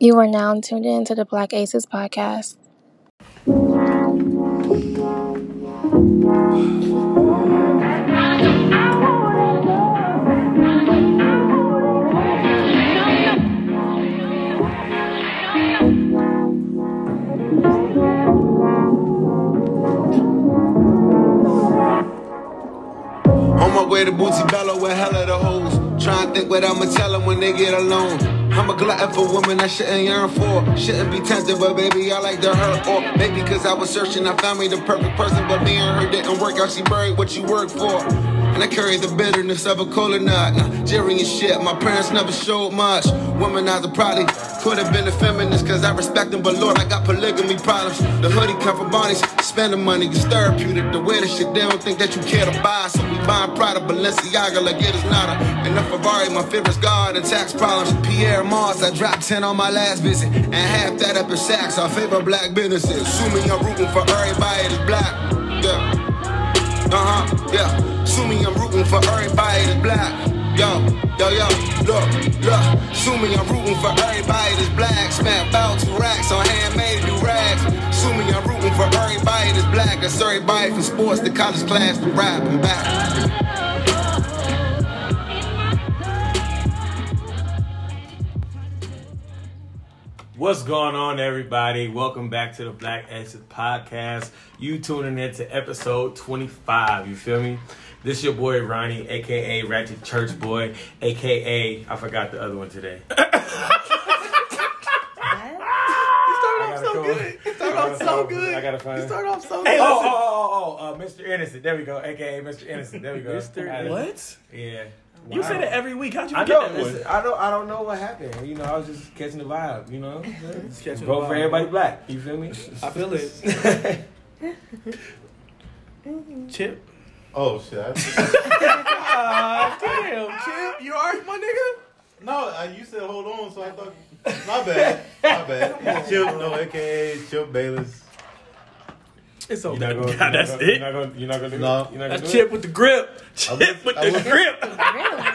You are now tuned in to the Black Aces podcast. On my way to Bootsy Bellows with hella the hoes. Trying to think what I'ma tell them when they get alone. I'm a glutton for women I shouldn't yearn for. Shouldn't be tempted, but baby, I like to hurt. Or maybe cause I was searching, I found me the perfect person, but me and her didn't work out. She buried what you worked for. And I carry the bitterness of a cola nut. Nah, Jerry and shit, my parents never showed much. Womanizer probably could have been a feminist, cause I respect them, but Lord, I got polygamy problems. The hoodie come from Barney's, spending money is therapeutic. The way this shit, they don't think that you care to buy. So we buying Prada, Balenciaga, like it is not a. And the Ferrari, my favorite's God, and tax problems. Pierre Mars, I dropped 10 on my last visit. And half that up in Saks, our favorite black businesses. Assuming I'm rooting for everybody that's black. Yeah. Uh-huh, yeah. Sue me, I'm rooting for everybody that's black. Yo, yo, yo, look, look. Sue me, I'm rooting for everybody that's black. Spent about two racks on handmade do rags. Sue me, I'm rooting for everybody that's black. That's everybody from sports to college class to rap and back. What's going on, everybody? Welcome back to the Black Exit Podcast. You tuning in to episode 25. You feel me? This your boy Ronnie, aka Ratchet Church Boy, aka I forgot the other one today. I gotta so go- good. You started off so good. I gotta find. You started off so Oh, good. oh, oh, oh, oh, uh, Mr. Innocent. There we go. AKA Mr. Innocent. There we go. Mr. Got. What? Yeah. You say that every week. How'd you I forget know. that one? I don't. I don't know what happened. You know, I was just catching the vibe. You know, Just catching vote the for everybody black. You feel me? I feel it. Chip. Oh shit! I- Ah, damn, Chip. You alright, my nigga? no, I, you said hold on, so I thought. My bad. My bad. Chip, no, aka Chip Bayless. It's You're not gonna, God, that's you're not gonna, it. You're not gonna. You're not gonna do No. it. You're not gonna do Chip with the grip. Chip was- with I the was- grip. Really?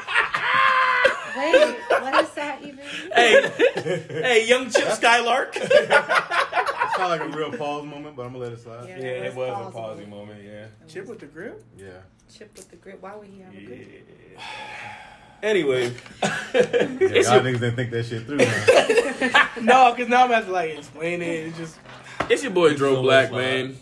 Wait, what is that even? hey, hey, young Chip Skylark. It sounded like a real pause moment, but I'm gonna let it slide. Yeah. Yeah, it was a Pausing. pausing moment. Yeah. Chip with the grip. Yeah. Chip with the grip. Why would he have a grip? Anyway, Yeah, It's y'all your- niggas didn't think that shit through. No, because now I'm have to like explain it. It's just It's your boy Dro so Black, man.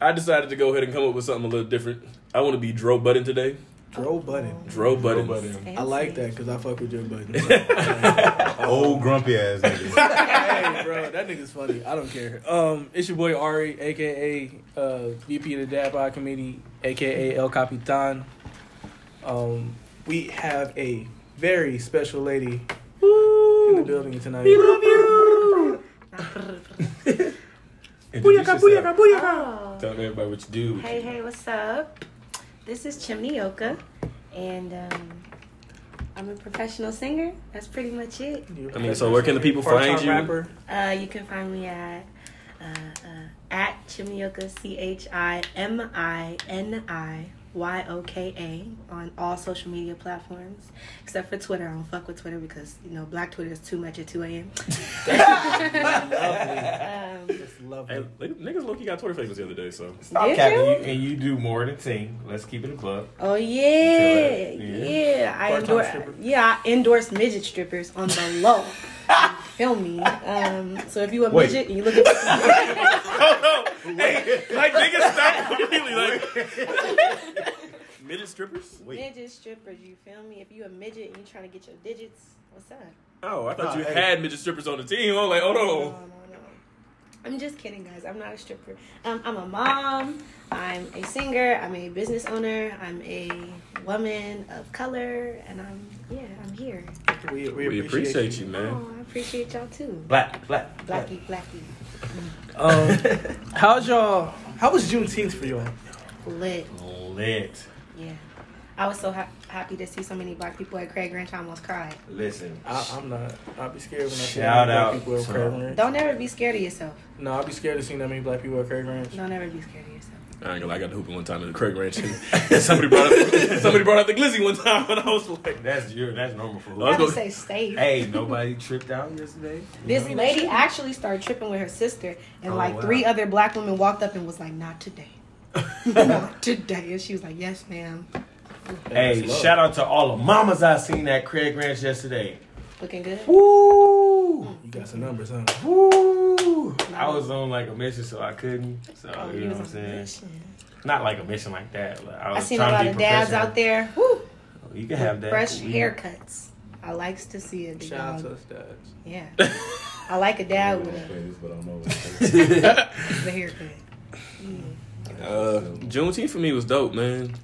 I decided to go ahead and come up with something a little different. I want to be Dro Button today. Dro button. Dro Button. Button. I like that because I fuck with Joe Budden. Old grumpy ass nigga. hey, bro, that nigga's funny. I don't care. Um, it's your boy Ari, aka uh, VP of the Dad Bod Committee, aka El Capitan. Um, we have a very special lady in the building tonight. We love you. Introduce yourself. Oh. Tell everybody what you do. Hey, hey, what's up? This is Chimney Oka, and um, I'm a professional singer. That's pretty much it. I mean, so where can the people Part-time find you? Rapper. Uh, you can find me at uh, uh, at Chimnioka C H I M I N I Y O K A on all social media platforms except for Twitter. I don't fuck with Twitter because you know Black Twitter is too much at two a.m. um, It's lovely. Hey, like, niggas low key got Twitter famous the other day, so Stop Did capping. you? You? and you do more than sing. Let's keep it a club. oh yeah, Yeah. yeah. I Part-time endorse. stripper. Yeah, I endorse midget strippers on the low. You Feel me? Um, so if you a Wait. midget and you looking for some oh no, hey, like niggas stop completely like midget strippers. Wait. midget strippers, you feel me? If you a midget and you trying to get your digits, what's up? Oh, I thought Nah, you hey. had midget strippers on the team. I was like, oh No, no. no, no. I'm just kidding, guys. I'm not a stripper. Um, I'm a mom. I'm a singer. I'm a business owner. I'm a woman of color, and I'm yeah, I'm here. We, we, We appreciate you, man. Oh, I appreciate y'all too. Black, black, black. Blacky, blacky, Um, how's y'all? How was Juneteenth for y'all? lit. Lit. Yeah, I was so ha- happy to see so many black people at Craig Ranch. I almost cried. Listen. I, I'm not. I'll be scared when I see Shout that many out black people at Craig Ranch. Don't ever be scared of yourself. No, I'll be scared to see that many black people at Craig Ranch. Don't ever be scared of yourself. I ain't gonna lie, I got the hooping one time at the Craig Ranch, and, and somebody brought up somebody brought up the glizzy one time, and I was like, That's your that's normal for You who? Let's gotta say safe. Hey, nobody tripped out yesterday. This lady actually started tripping with her sister, and Oh, like wow. three other black women walked up and was like, "Not today, not today," and she was like, "Yes, ma'am." Hey, That's shout out to all the mamas I seen at Craig Ranch yesterday. Looking good. Woo! You got some numbers, huh? Woo! I was on like a mission, so I couldn't. So Oh, you you know what I'm saying? mission. Not like a mission like that. But I I was seen a lot of dads out there. Woo, You can have that. fresh We- haircuts. I likes to see it. big Shout out to us dads. Yeah, I like a dad with a, This, but I don't know what to say. with a haircut. uh, Juneteenth for me was dope, man.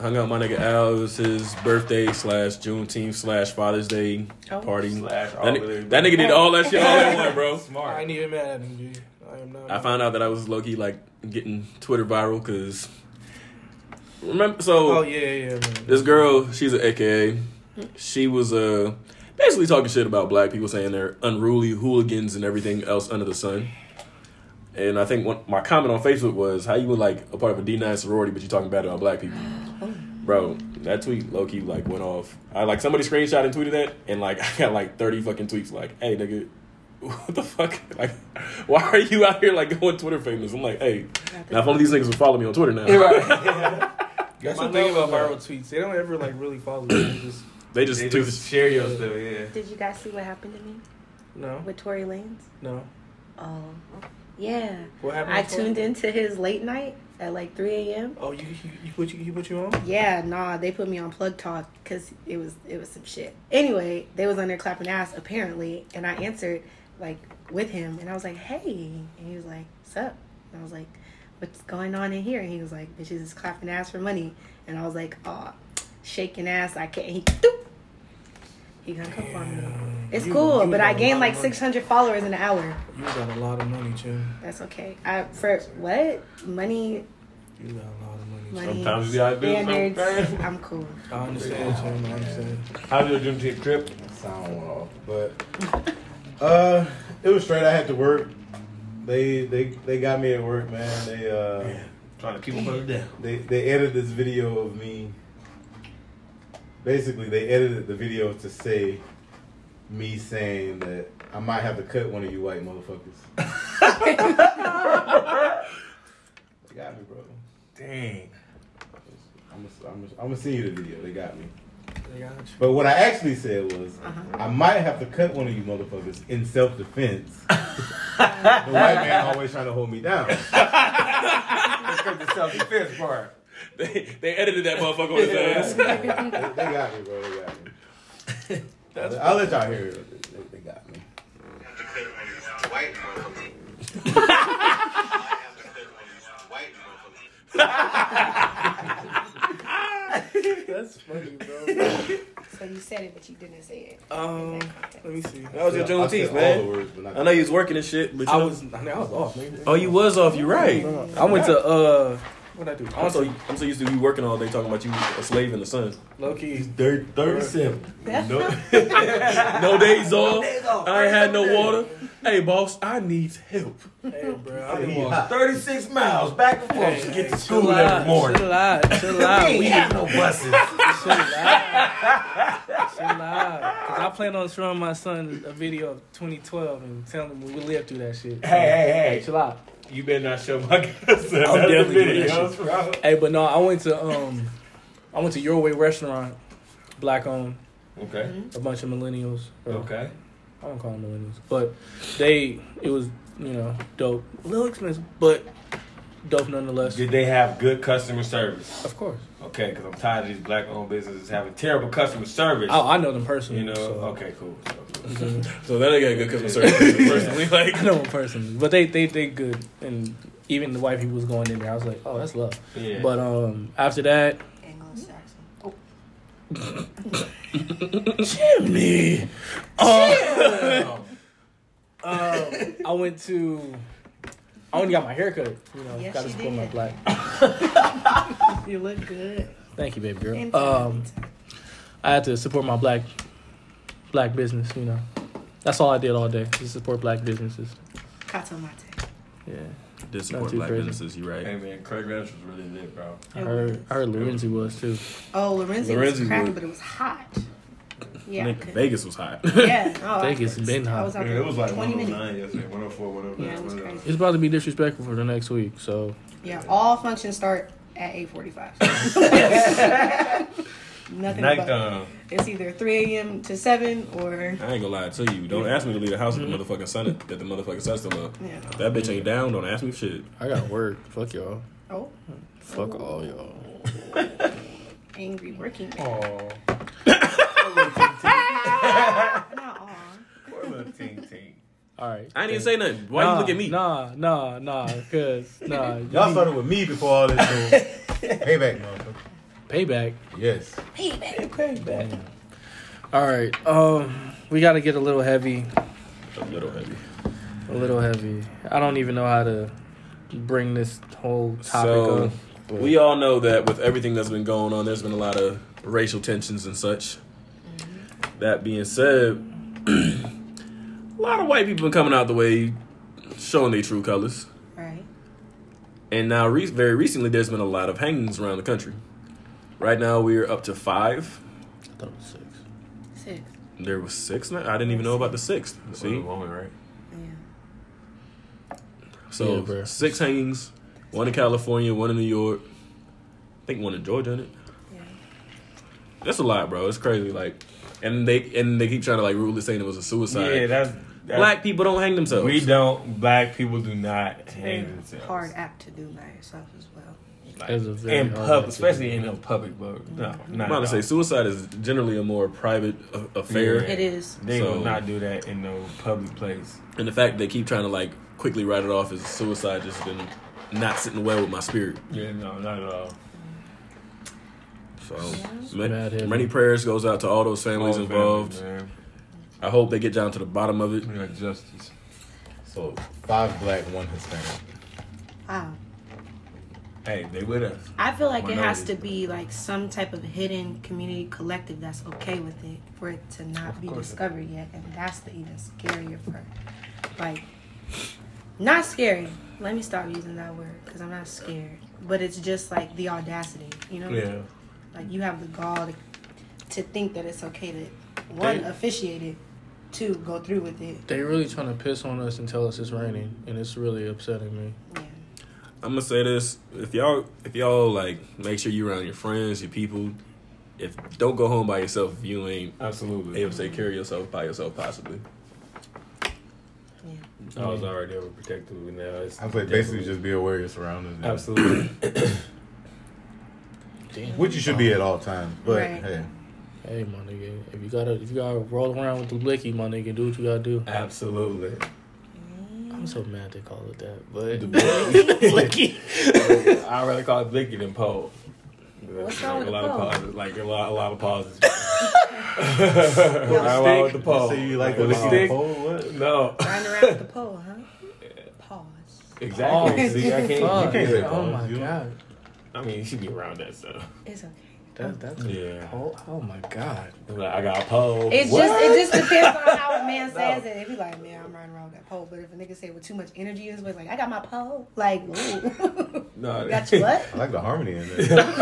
Hung out with my nigga Al. It was his birthday slash Juneteenth slash Father's Day Oh. party. Slash That, all ni- really- that nigga did all that shit all in one, bro. Smart. I Smart. ain't even mad at him, dude. I am not. I found out that I was low key like getting Twitter viral because remember. So Oh yeah, yeah, yeah, man. this girl, she's an AKA. She was uh basically talking shit about black people, saying they're unruly hooligans and everything else under the sun. And I think one, my comment on Facebook was, "How you were like a part of a D9 sorority, but you talking bad about black people, oh. bro?" That tweet low key like went off. I like somebody screenshot and tweeted that, and like I got like thirty fucking tweets like, "Hey nigga, what the fuck? Like, why are you out here like going Twitter famous?" I'm like, "Hey, now if one of these niggas would follow me on Twitter now, That's My the thing number, about viral tweets. They don't ever like really follow you. They just they just They do just this." share your stuff, yeah. Did you guys see what happened to me no, with Tory Lanez? no. Oh, yeah. What happened? I tuned into his late night at like 3 a.m. Oh, you, you you put you he put you on? Yeah, nah, they put me on Plug Talk because it was it was some shit. Anyway, they was on there clapping ass apparently, and I answered like with him, and I was like, "Hey," and he was like, "What's up?" And I was like, "What's going on in here?" And he was like, "Bitches is clapping ass for money," and I was like, "Oh, shaking ass, I can't." He doop. He hung up on me. It's You- cool, you but I gained like 600 followers in an hour. You got a lot of money, Chin. That's okay. I for what money, You got a lot of money. money Sometimes you gotta do standards. something. I'm cool. I understand, Chin. I understand. How's your Juneteenth trip? Sound went off, but uh, it was straight. I had to work. They they they got me at work, man. They uh Trying to keep them down. they they edited this video of me. Basically, they edited the video to say me saying that I might have to cut one of you white motherfuckers. they got me, bro. Dang. I'm gonna I'm gonna I'm see you the video. They got me. They got you. But what I actually said was, Uh-huh. I might have to cut one of you motherfuckers in self defense. the white man always trying to hold me down. Let's cut the self defense part. They, they edited that motherfucker on his ass. they, they got me, bro. They got me. That's I'll let y'all hear it. They, they got me. that's funny, bro. So you said it, but you didn't say it. Um, let me see. That was your Yeah, I said all man. the words, but not I know you was working and shit, but you I know- was, I, mean, I was off, man. Oh, you was off. You right. I went to uh, what I do? I'm so I'm so used to you working all day talking about you a slave in the sun. low key. Thirty, 37. No. No days off. I ain't had no water. Hey, boss, I need help. Hey, bro, I've been walking. 36 miles back and forth to get to school chill every out, morning. Chill out, chill out. We We ain't no buses. chill out, chill out. Cause I plan on showing my son a video of 2012 and telling him we lived through that shit. Hey, hey, hey. chill out. You better not show my cousin. I'm That's the definitely doing that videos, bro. Hey, but no, I went to um, I went to Your Way restaurant, black owned, Okay. a bunch of millennials. or- Okay. I don't call them millennials, but they it was you know dope, a little expensive, but dope nonetheless. Did they have good customer service? Of course. Okay, because I'm tired of these black owned businesses having terrible customer service. Oh, I know them personally. you know? so- Okay, cool. So that ain't got good customer service personally. Like, I know them personally, but they they they good, and even the white people was going in there. I was like, oh, that's love. Yeah. But um, after that, Anglo-Saxon. Jimmy, uh, um, I went to. I only got my hair cut. You know, Yes, got to you support my black. You look good. Thank you, baby girl. Um, I had to support my black black business. You know, that's all I did all day. Just support black businesses. Kato mate. Yeah, Did support black crazy. businesses. You right? Hey man, Craig Ranch was really lit, bro. I heard, I heard Lorenzi was too. Oh, Lorenzi, Lorenzi was cracking, but it was hot. Yeah. I Nigga, couldn't- Vegas was hot. Yeah. Oh, Vegas I, been hot. was Yeah, it was like 20 minutes. 109 yesterday, 104, 109. Yeah, it was crazy. It's about to be disrespectful for the next week, so Yeah, all functions start at 8.45. Nothing Night but. time. It's either 3 a.m. to 7 or... I ain't gonna lie to you. Don't ask me to leave the house mm-hmm. if the motherfucking sun that the motherfucking sun's still up. Yeah. If that bitch ain't down, don't ask me for shit. I got work. Fuck y'all. Oh, Fuck oh. all y'all. angry working man. Aw. Not all. Poor little ting ting. All right. I ain't even say nothing. Why nah, you look at me? Nah, nah, nah. Cause nah. you Y'all started with me before all this. So payback, motherfucker. Payback. Yes. Payback. Payback. All right. Um, we got to get a little heavy. A little heavy. A little heavy. I don't even know how to bring this whole topic So up. but- we all know that with everything that's been going on, there's been a lot of racial tensions and such. That being said, a lot of white people been coming out the way, showing their true colors. Right. And now, re- very recently, there's been a lot of hangings around the country. Right now, we're up to five. I thought it was six. Six. There was six. Now. I didn't even know about the sixth. See? See, woman, right? Yeah. so Yeah, six hangings. One in California, one in New York. I think one in Georgia. In it. Yeah. That's a lot, bro. It's crazy. Like, and they and they keep trying to like rule it saying it was a suicide. Yeah, that's, that's Black people don't hang themselves. We don't. Black people do not hang themselves. hard act to do by yourself as well. Like, It's a very in hard pub, especially in a public, but no, I'm about to say suicide is generally a more private affair, Yeah. It is. They So- will not do that in no public place. and the fact they keep trying to like quickly write it off as suicide just been not sitting well with my spirit. Yeah, no, not at all. So Mad many, many prayers goes out to all those families All involved. families. I hope they get down to the bottom of it. We got justice. So five black, one Hispanic. Wow. Hey, they with us. I feel like it has to be like some type of hidden community collective that's okay with it for it to not be course. discovered yet, and that's the even scarier part. Like, not scary. Let me stop using that word because I'm not scared. But it's just like the audacity, you know? Yeah. Like you have the gall to, to think that it's okay to one They- officiate it, two go through with it. They really trying to piss on us and tell us it's raining, and it's really upsetting me. Yeah. I'm gonna say this: if y'all, if y'all like, make sure you around your friends, your people. If don't go home by yourself if you ain't Absolutely. able to take care of yourself by yourself, possibly. Yeah. I was already overprotective, and now it's. I say basically just be aware of your surroundings. Absolutely. Damn. Which you should be at all times. But Right. hey, Hey, my nigga, if you gotta, if you gotta roll around with the blicky, my nigga, do what you gotta do. Absolutely. I'm so mad they call it that, but Blicky. I'd rather call it Blicky than Pole. What's wrong with a lot the of pole? pauses, like a lot, a lot of pauses. What's wrong with the you pole? say you like With the the stick? pole? What? No, Riding around with the pole, huh? Pause. exactly. Oh, See, I can't. fuck. You can't say oh my You- god, I mean, you should be around that stuff. It's okay. That oh. that's Yeah. oh, oh my god. Like, I got a pole. It's What? just it just depends on how a man says it. If he like, man, I'm running around with that pole, but if a nigga say with too much energy in his like, I got my pole, like, ooh, No, You got you what? I like the harmony in there.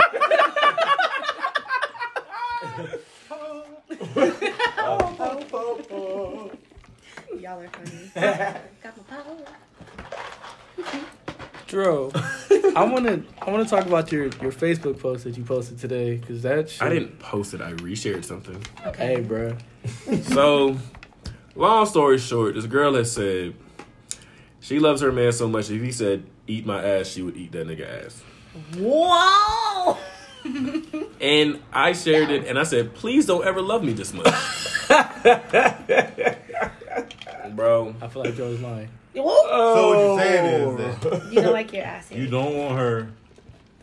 Y'all are funny. got my pole. Dro, I wanna, I wanna talk about your your Facebook post that you posted today, cause that shit, I didn't post it. I reshared something. Hey, bro. So, long story short, this girl has said she loves her man so much. If he said "eat my ass," she would eat that nigga ass. Whoa! And I shared it, and I said, "Please don't ever love me this much, bro." I feel like Joe's lying. Whoa! So what you're saying is oh. that You don't like your ass. you don't want her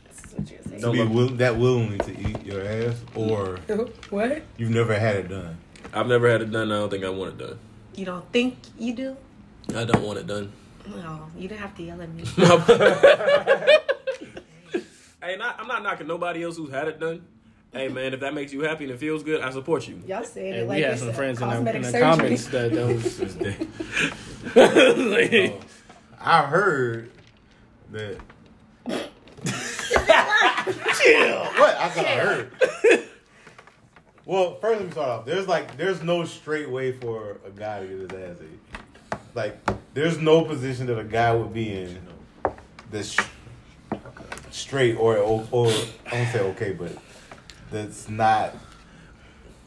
This is what you're saying. to Don't be will, that willingly to eat your ass, or What? you've never had it done. I've never had it done. I don't think I want it done. You don't think you do? I don't want it done. No, you didn't have to yell at me. Hey, not, I'm not knocking nobody else who's had it done. Hey, man, if that makes you happy and it feels good, I support you. Y'all said it like we had some friends in the, in cosmetic the surgery. comments that that was This day. like, I heard that. Chill. What? I got heard. well, first let me start off. There's like there's no straight way for a guy to get his ass ate. Like there's no position that a guy would be in that's straight or or, or I don't say okay, but that's not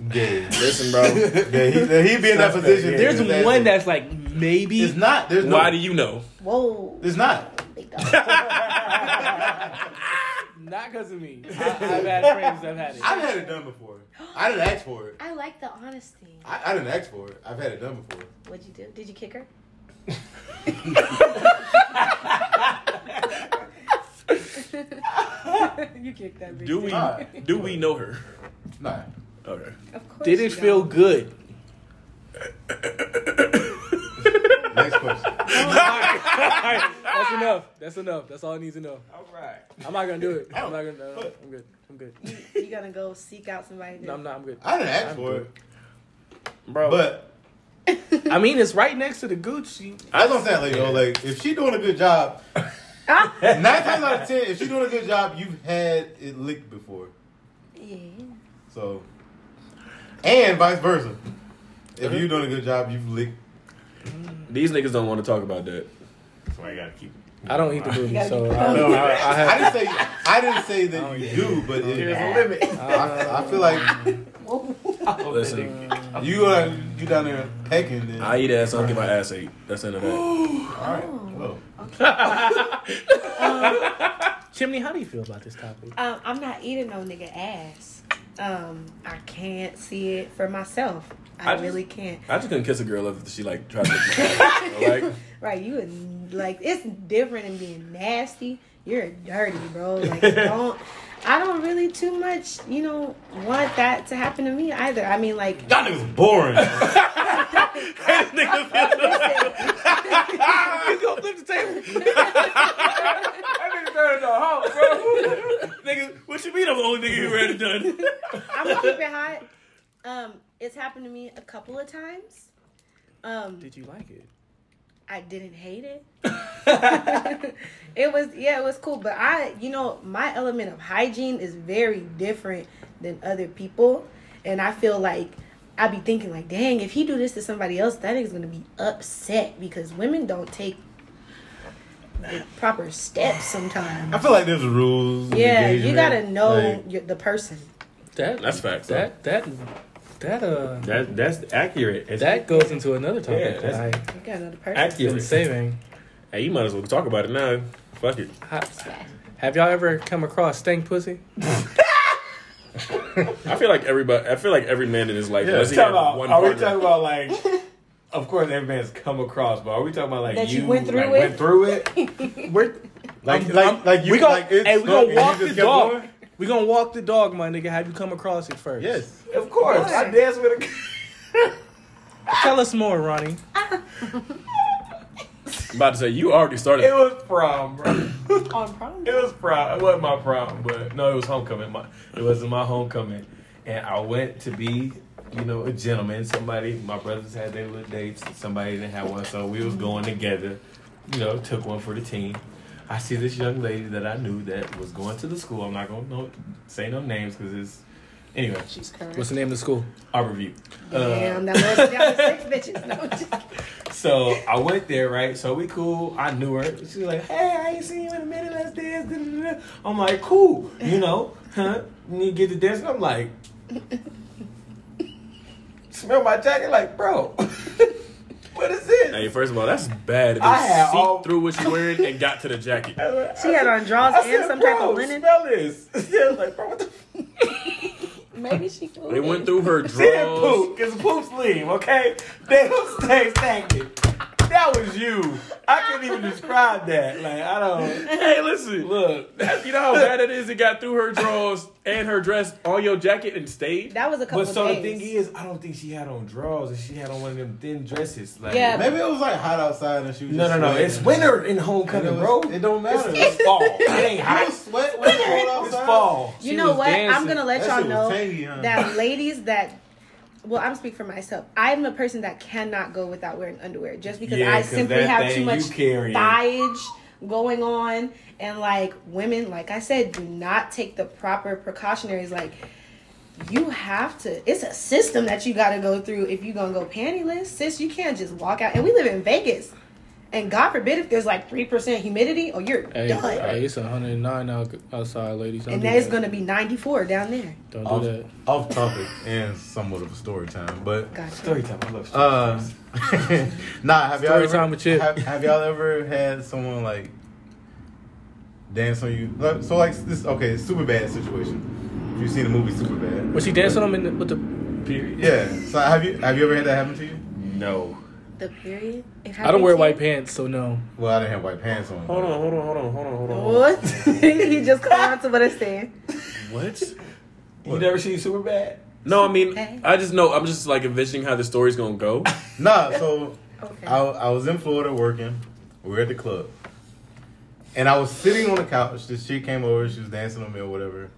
gay. Listen, bro. that he that he be in that position. yeah. There's get one that's like maybe. It's not. There's no. Why do you know? Whoa. There's not. Not because of me. I, I've had friends that have had it. I've had it done before. I didn't ask for it. I like the honesty. I, I didn't ask for it. I've had it done before. What'd you do? Did you kick her? you kicked that bitch. Do we Nah. do we know her? Nah. Okay. Of course Did it feel don't. good? Next question. Oh, Alright, that's enough. That's enough. That's all I need to know. All right. I'm not gonna do it. I'm not gonna. No, I'm good. I'm good. You, you gonna go seek out somebody? No, I'm not. I'm good. I didn't ask I'm for good. it, Bro. but I mean, it's right next to the Gucci. that's what I'm saying. Like, yo, like if she doing a good job! nine times out of ten, if she doing a good job, you've had it licked before. Yeah. So, and vice versa. If you're doing a good job, you've licked. These niggas don't want to talk about that. That's why you gotta keep. I don't eat the booty, gotta so keep it I, going. I, I I have. didn't say I didn't say that you do, but it, There's a limit. I, I feel like Listen, you uh, you down there pecking. Then, I eat ass, I don't get my ass ate. That's in the end of that. all right. Well, Chimney, how do you feel about this topic? Um, I'm not eating no nigga ass. Um, I can't see it for myself. I, I just- really can't. I just couldn't kiss a girl if she like tried to lick my. Like, Right, you would like it's different than being nasty. You're dirty, bro. Like don't I don't really too much, you know, want that to happen to me either. I mean like y'all niggas boring. You gonna flip the table? That nigga turned into a Hulk, bro. nigga, what you mean I'm the only nigga who read it done? I'm gonna keep it hot. Um, it's happened to me a couple of times. Um, Did you like it? I didn't hate it. it was yeah, it was cool. But I, you know, my element of hygiene is very different than other people, and I feel like I'd be thinking like, dang, if he do this to somebody else, that nigga's gonna be upset because women don't take the proper steps sometimes. I feel like there's rules. Yeah, you gotta know like- your, the person. That That's facts, That that that uh That that's accurate. It's that goes into another topic Yeah, that I You gotta know person. accurate. saving. Hey, you might as well talk about it now. Fuck it. Ha- Have y'all ever come across stank pussy? I feel like everybody. I feel like every man in his life. Yeah, unless he Talking about, one are we talking about like? Of course, every man's come across, but are we talking about like That you you, went through like, it? Went through it. We're Like, I'm- like, I'm- like you, we gon' like it's hey, we stuck gonna and walk the dog. going? We gonna walk the dog, my nigga. Have you come across it first? Yes. Of course, I dance with a. Tell us more, Ronnie. I'm about to say you already started. It was prom, bro. On prom. It was prom. It wasn't my prom, but no, it was homecoming. My, it wasn't my homecoming, and I went to be, you know, a gentleman. Somebody, my brothers had their little dates. Somebody didn't have one, so we was going together. You know, took one for the team. I see this young lady that I knew that was going to the school. I'm not gonna no, say no names because it's anyway. She's correct. What's the name of the school? Arborview. Uh, Damn, that was down to six bitches. No, just. So I went there, right? So we cool. I knew her. She's like, "Hey, I ain't seen you in a minute. Let's dance." da, da, da." I'm like, "Cool," you know, huh? And you get to dance, and I'm like, smell my jacket, like, bro, what is this? Hey, first of all, that's bad. If I they had see all- through what you wearing and got to the jacket. She had on drawers and said, some bro, type of linen. Smell this. She was like, bro, what the? Maybe she pooped. They went through her She didn't drawers. poop, cause poop's leave, okay? They don't stay stagnant. That was you. I can't even describe that. Like I don't. Hey, listen, Look, You know how bad it is? It got through her drawers and her dress on your jacket and stayed. That was a couple But so days. the thing is, I don't think she had on drawers, and she had on one of them thin dresses. Like, Yeah. Maybe it was like hot outside and she was no, just no, no. It's winter in homecoming, it, bro. it don't matter. It's fall. It ain't You hot. sweat when it's cold It's outside. fall. you She know was what? I'm gonna let That y'all know tangy, huh? that ladies that. Well, I'm speaking for myself. I'm a person that cannot go without wearing underwear just because Yeah, I 'cause simply have too much thighage going on and like women like i said do not take the proper precautionaries like you have to it's a system that you got to go through if you're gonna go pantyless sis you can't just walk out and we live in vegas and god forbid if there's like 3% humidity or you're Hey, done hey, it's 109 out, outside, ladies. Don't and do that is gonna be 94 down there Don't off, do that. off topic and somewhat of a story time, but gotcha Story time. I love story uh, times. nah. Have y'all ever, time with Chip. Have, have y'all ever had someone like dance on you? So like this, okay, super bad situation. If you've seen the movie Super Bad, Was she dancing on him in the, with the? Period. yeah. So have you have you ever had that happen to you? No. the period I don't wear happened white pants, so no. Well, I didn't have white pants on. Hold on, hold on, hold on, hold on, hold on. what he just caught on to what i'm saying What? You never seen Super Bad? No, I mean, Hey. I just know. I'm just like envisioning how the story's gonna go. Nah. So okay I, I was in Florida working. We were at the club. And I was sitting on the couch. This chick came over. She was dancing on me or whatever.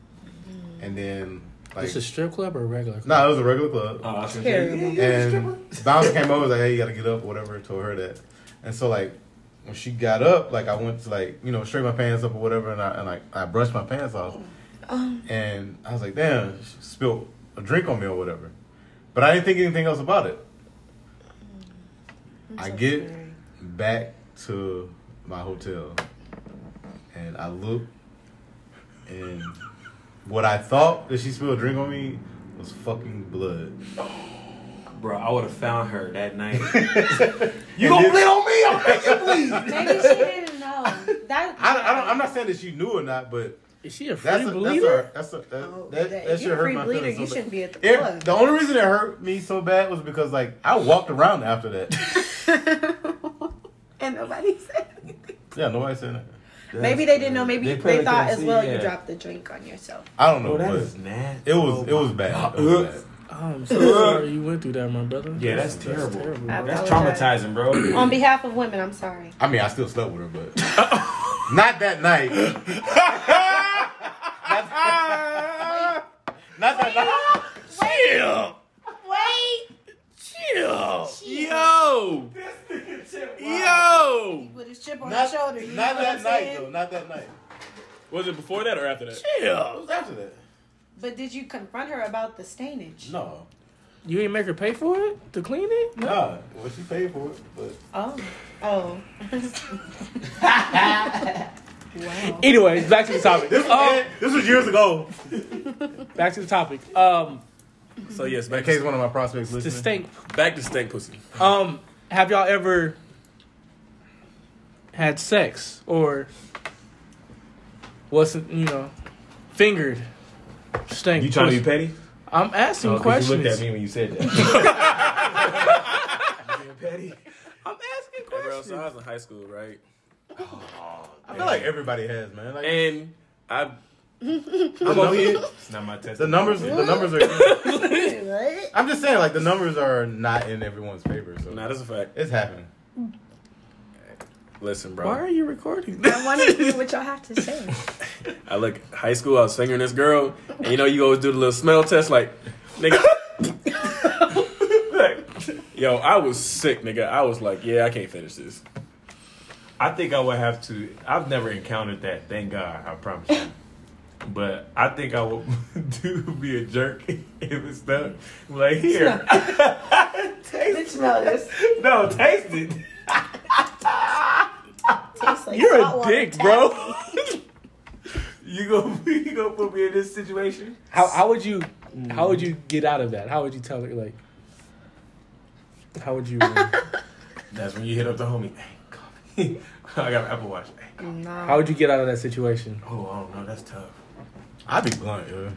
And then, like, This a strip club or a regular? Club? no, it was a regular club. Oh, I was gonna Terrible. say, yeah, yeah, and bouncer came over was like, "Hey, you gotta get up, or whatever." Told her that, and so like when she got up, like I went to like you know straighten my pants up or whatever, and I and like I brushed my pants off, um and I was like, "Damn, she spilled a drink on me or whatever," but I didn't think anything else about it. I'm I so get sorry. back to my hotel, and I look, and what I thought that she spilled a drink on me was fucking blood. Bro, I would have found her that night. You gonna bleed on me? I'll make you bleed. maybe she didn't know that I, I don't, I'm not saying that she knew or not, but Is she a free that's a, that's a, that's a, that, Oh, that, that- that should you're hurt free my bleeder, feelings. you so shouldn't be at the It- the only reason it hurt me so bad was because like I walked around after that. and nobody said anything. Yeah, nobody said that. Maybe they didn't know. Maybe They they, thought as well yeah. you dropped the drink on yourself. I don't know, Oh, that but is nasty. it was it oh was bad. It was bad. Oh, I'm so sorry you went through that, my brother. Yeah, that's terrible. I That's traumatizing, bro. On behalf of women, I'm sorry. I mean, I still slept with her, but not that night. not that night. Chill, Wait, chill, yo, yo. with his chip on Not, his shoulder. You not know that night saying? though. Not that night. Was it before that or after that? It was after that. But did you confront her about the stainage? No, You ain't make her pay for it to clean it? No. nah. Well, she paid for it, but Oh, oh. wow. Anyways, back to the topic. this was, Um, this was years ago. back to the topic. Um, So yes, In back case to, one of my prospects to listening. stink. back to stank pussy. Um, have y'all ever had sex or wasn't you know fingered? Stank. You trying to be pussy? petty? I'm asking Oh, 'cause questions. You looked at me when you said that. Being petty. I'm asking Hey, bro, questions. so I was in high school, right? I feel like everybody has, man. Like, And I, the, I'm over here. It's not my test. the numbers, the numbers are. What? I'm just saying, like the numbers are not in everyone's favor, so Nah, that's a fact. it's happening. Listen, bro. Why are you recording? I want to hear what y'all have to say. I look high school. I was fingering this girl, and you know you always do the little smell test, like nigga. Yo, I was sick, nigga. I was like, yeah, I can't finish this. I think I would have to. I've never encountered that. Thank God. I promise you. But I think I would do be a jerk if it's stuck. Like here, Bitch, smell this. no, taste it. Tastes like You're a dick, bro. You gonna you gonna put me in this situation? How how would you how would you get out of that? How would you tell her like? How would you? uh, That's when you hit up the homie. Hey, call me. I got an Apple Watch. Hey, call me. No. how would you get out of that situation? Oh, I don't know. That's tough. I'd be blunt, yeah.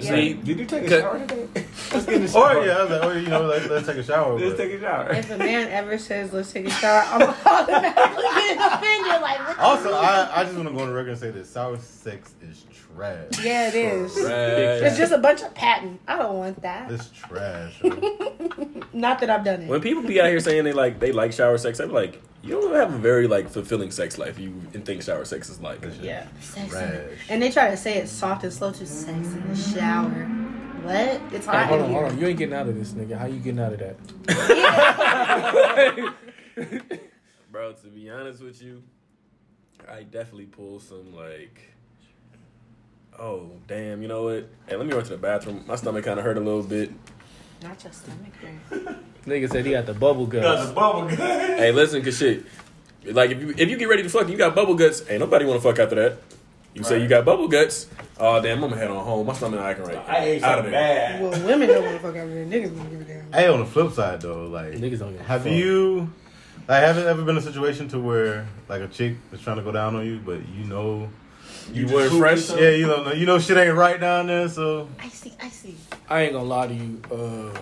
See, Did you take a shower today? Let's get in the shower. Or yeah, I was like, oh, you know, let's, let's take a shower. Let's but- take a shower. If a man ever says, let's take a shower, I'm automatically getting offended. Like, what Also. I, I just want to go on the record and say that sour sex is trash. Yeah, it is. Trash. It's just a bunch of patent. I don't want that. It's trash. Not that I've done it. when people be out here saying they like they like shower sex, I'm like, you don't have a very like fulfilling sex life. You think shower sex is like. Yeah. Sex the- And they try to say it soft and slow to sex in the shower. What? It's Hey, hot hold in on, here. hold on. You ain't getting out of this, nigga. How you getting out of that? Bro, Bro, to be honest with you, I definitely pull some like. Oh damn! You know what? Hey, let me run to the bathroom. My stomach kind of hurt a little bit. Not your stomach, man. Nigga said he got the bubble That's guts. a bubble gut. Hey, listen, cause shit, like if you if you get ready to fuck, you got bubble guts. Ain't nobody want to fuck after that. You say you got bubble guts. Oh damn! I'm gonna head on home. My stomach not acting right. I ate Out of something there. bad. Well, women don't want to fuck out there. Niggas don't give a damn. Hey, on the flip side though, like Niggas don't give have fuck. you like have it ever been a situation to where like a chick is trying to go down on you, but you know You just weren't fresh. Yeah, you know you know shit ain't right down there, so I see, I see. I ain't gonna lie to you. Uh,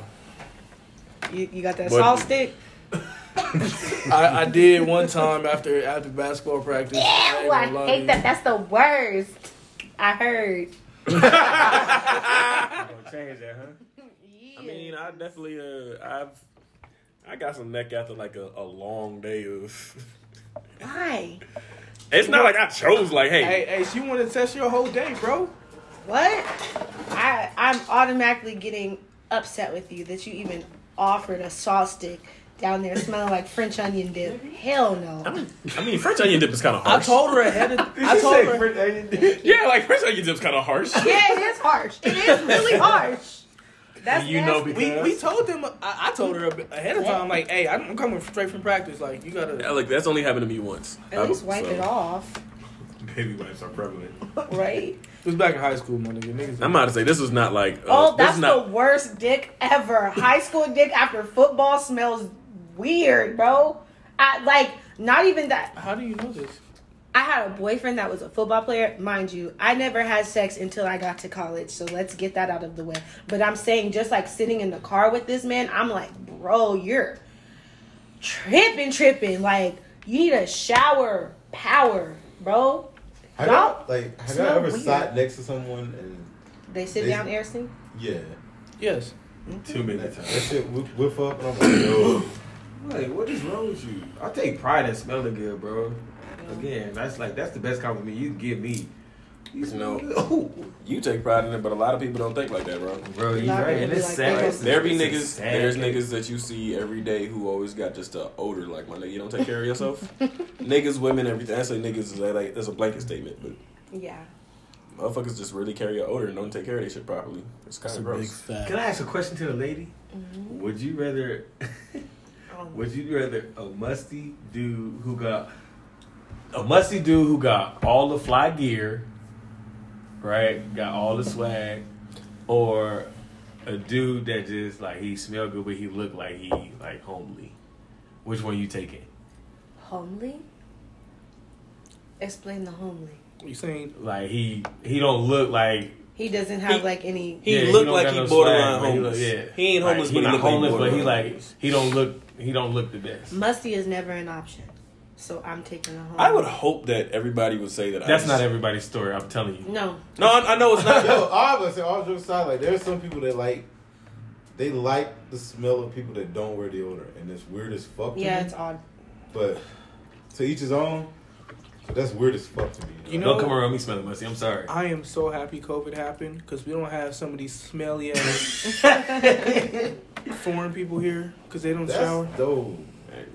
You, you got that What- salt stick? I, I did one time after after basketball practice. Ew, ain't I hate to that. That's the worst. I heard. Gonna change that, huh? I mean, I definitely uh, I've I got some neck after like a, a long day of. Why? It's not like I chose like, hey, Hey, hey, she wanted to test your whole day, bro. What? I I'm automatically getting upset with you that you even offered a salt stick down there smelling like French onion dip. Hell no. I mean French onion dip is kind of I harsh. told her ahead of. I told her. yeah, like French onion dip's kind of harsh. Yeah, it is harsh. It is really harsh. That's You know because- We, we told them. I, I told her ahead of time. Like, hey, I'm coming straight from practice. Like, you gotta. Yeah, like that's only happened to me once. At least wipe so- it off, Baby wipes are prevalent. right? It was back in high school, my nigga. Niggas. I'm about to say this was not like. Uh, Oh, this that's is not, the worst dick ever. High school dick after football smells weird, bro. I like not even that. How do you know this? I had a boyfriend that was a football player, mind you. I never had sex until I got to college, so let's get that out of the way. But I'm saying, just like sitting in the car with this man, I'm like, bro, you're tripping, tripping. Like you need a shower power, bro. Have Y'all y'all like have y'all ever weird. sat next to someone and They sit They- down, Airstream. yeah. Yes. Mm-hmm. Too many times. that times. shit whip, whiff up and I'm like, yo. Like, what is wrong with you? I take pride in smelling good, bro. Again, that's like that's the best compliment you can give me. You know. You take pride in it, but a lot of people don't think like that, bro. bro. You Not right, and it's like sad. that. There be niggas. sad There's thing. niggas that you see every day who always got just a odor like my nigga. You don't take care of yourself. niggas, women, everything. I say niggas is like that's a blanket statement, but Yeah. motherfuckers just really carry an odor and don't take care of their shit properly. It's kind of gross. Can I ask a question to the lady? Would you rather? Um, Would you rather a musty dude who got a musty dude who got all the fly gear, right? Got all the swag, or a dude that just like he smell good but he look like he like homely? Which one you taking? homely. Explain the homely. You saying Like he he don't look like He doesn't have He- like any. He yeah, looked don't like he no borderline swag, but he homeless. look- yeah. He ain't homeless, he but he not look like homeless, but he like he don't look he don't look the best. Musty is never an option. So I'm taking a homely. I would hope that everybody would say that. That's just- not everybody's story. I'm telling you. No. No, I, I know it's not. Yo, all of us, all jokes aside, like there's some people that like they like the smell of people that don't wear deodorant, and it's weird as fuck. To Yeah, me, it's odd. but to each his own. That's weird as fuck to me. You know- Don't come around me smelling musty. I'm sorry. I am so happy COVID happened because we don't have some of these smelly ass foreign people here because they don't that's shower. dope.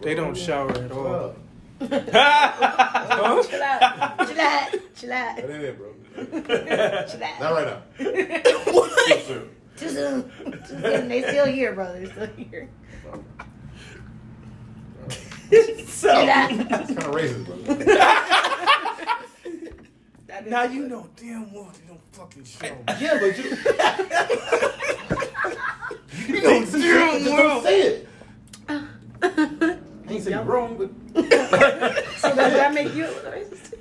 They don't shower at all. Wow. chill out. Chill out. Chill out. That ain't it, bro. Chill out. Not right now. Too soon. Too soon. Too soon. They still here, bro. They're still here. So, Chill out. It's kind of racist, bro. Now you know damn well they don't fucking shower. yeah, but you. you don't say it. Just don't say it. I ain't saying you're wrong, but So does that make you racist?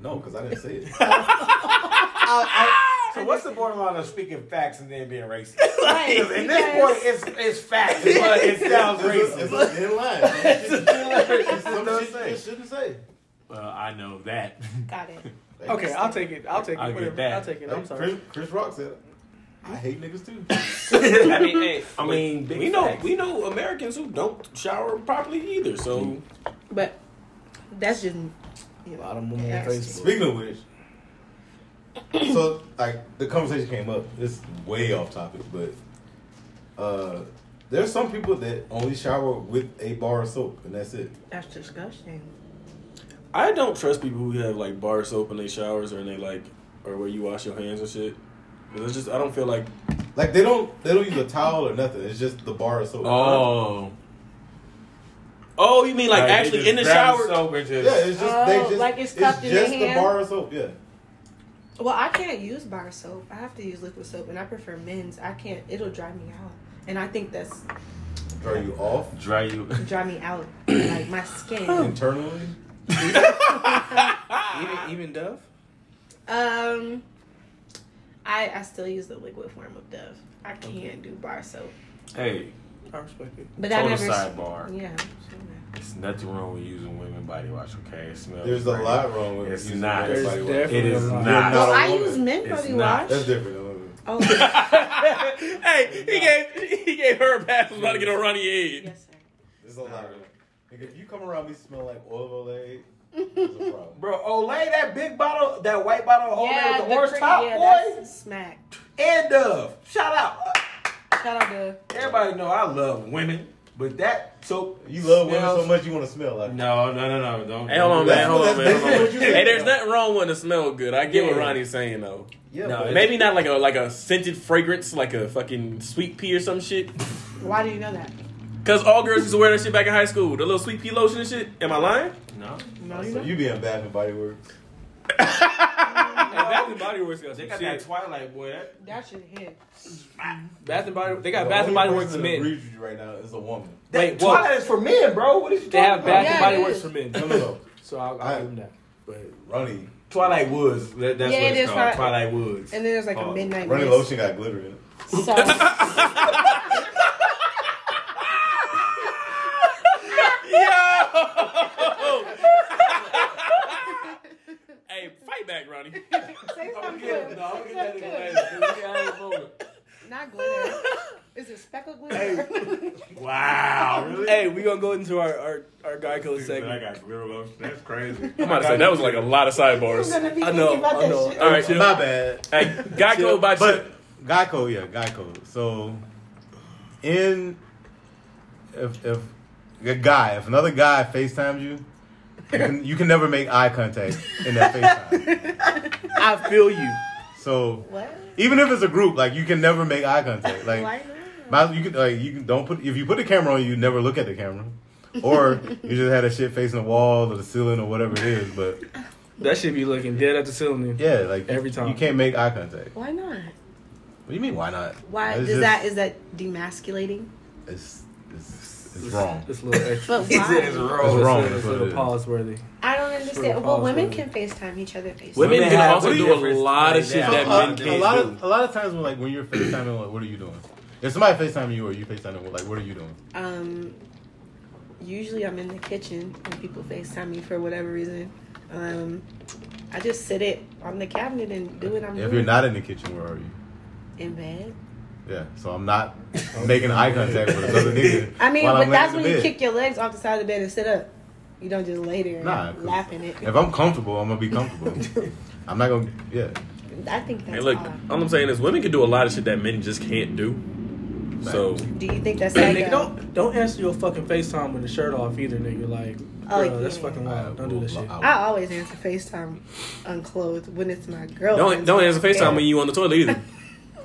no, because I didn't say it. so what's the borderline of speaking facts and then being racist? Right. Because in this point, it's it's facts, but it sounds It's a, it's racist. a thin line. It's a thin line. It's some Don't say. you shouldn't say. Well, I know that. Got it. Okay, I'll take it. I'll take it. I'll get whatever. that. I'll take it. I'm Like sorry. Chris, Chris Rock said, I hate niggas too. I mean, hey, I mean, big we know facts. we know Americans who don't shower properly either. So But that's just. You know, A know, lot of them on Yeah. Facebook. Speaking of which, so like the conversation came up. It's way off topic, but uh, There's some people that only shower with a bar of soap and that's it. That's disgusting. I don't trust people who have like bar soap in their showers or in they like or where you wash your hands and shit. 'Cause It's just I don't feel like Like they don't they don't use a towel or nothing. It's just the bar of soap. Oh, Oh, you mean like, they actually in the shower? soap and just- Yeah, it's just they Oh, just like it's cupped in just the hand? bar of soap. Yeah. Well, I can't use bar soap. I have to use liquid soap, and I prefer men's. I can't. It'll dry me out, and I think that's Dry you off dry you. dry me out, like my skin. internally. Even even Dove. Um, I I still use the liquid form of Dove. I can't do bar soap, Hey, I respect it. but I total never. sidebar. Yeah. It's nothing wrong with using women body wash. Okay, it smells. There's a lot wrong with It's using not. There's body wash. It is not. You're not Well, a I woman. use men It's body not. wash. That's different. though. Oh, hey, he gave he gave her a pass. Was about to get on Ronnie Aid. yes, sir. There's a lot. Like, if you come around me smell like oil Olay, there's a. Bro, Olay, that big bottle, that white bottle of Olay Yeah, with the orange cri- top, yeah, boy, that's smack. and Dove. Shout out. Shout out to Everybody know I love women, but that soap You love women so much you want to smell like. No, no, no, no, don't. Hey, hold on, man. Hold on, man. Hold on. Hey, there's nothing wrong with the smell good. I get what Ronnie's saying though. Yeah, No, Maybe not like a like a scented fragrance, like a fucking sweet pea or some shit. Why do you know that? Cause all girls used to wear that shit back in high school. The little sweet pea lotion and shit. Am I lying? No. No, you So know. you be in Bath and Body Works. And Bath and Body Works got They some got that shit. Twilight boy. That That should hit. Bath and Body. They got The Bath and Body Works for men. agrees you right now is a woman. Wait, that whoa. Twilight is for men, bro. What is you They have about? Bath Yeah, and Body Works for men. No, no, no. So I'll, I'll I- give them that. But Ronnie, Twilight Woods. That, that's Yeah, what it it's is called. Twilight- Twilight Woods. And then there's like Oh, a midnight Ronnie mist. lotion got glitter in it. So, Hey, fight back, Ronnie. say I'm something. gonna get, no, I'm gonna get that Say nigga something. later. We got it over. Not glitter. Is it speckled glitter? Wow, really? hey, we gonna go into our our, our Geico I segment. got glitter lotion. That's crazy. I'm about to say that was like a lot of sidebars. I know, I know. All right, chill. My bad. Hey, Geico by But Chip. Geico, yeah, Geico. So, in if if a guy, if another guy FaceTimes you, you can, you can never make eye contact in that FaceTime. I feel you. So What? even if it's a group, like you can never make eye contact. Like Why not? might- you can like you can don't put if you put the camera on, you never look at the camera, or you just had a shit facing the wall or the ceiling or whatever it is. But That should be looking dead at the ceiling. yeah, like Every time. you can't make eye contact. Why not? What do you mean? Why not? Why It's is that? Is that demasculating? It's it's, it's wrong. It's a little extra. But He it's wrong. It's wrong. It's a what it little is. pause worthy. I don't understand. of Well, women can FaceTime each other. FaceTime. Women Women can have also what do a lot of shit that. that Uh, men a can't lot do. of a lot of times when like when you're FaceTiming, like, what are you doing? If somebody FaceTiming you or you FaceTiming, like, what are you doing? Um, usually I'm in the kitchen when people FaceTime me for whatever reason. Um, I just sit it on the cabinet and do what I'm If doing. you're not in the kitchen, where are you? in bed. Yeah, so I'm not making eye contact with another nigga. I mean, while but I'm that's when you the kick your legs off the side of the bed and sit up. You don't just lay there Nah, and 'cause laugh in it. If I'm comfortable, I'm gonna be comfortable. I'm not gonna. Yeah, I think that's Hey, look, odd. all I'm saying is women can do a lot of shit that men just can't do. So Do you think that's Hey, like nigga, don't don't answer your fucking FaceTime with the shirt off either, nigga. Like, Oh, bro, that's fucking wild. Don't do that shit. I always answer FaceTime unclothed when it's my girl. don't don't answer FaceTime when you on the toilet either.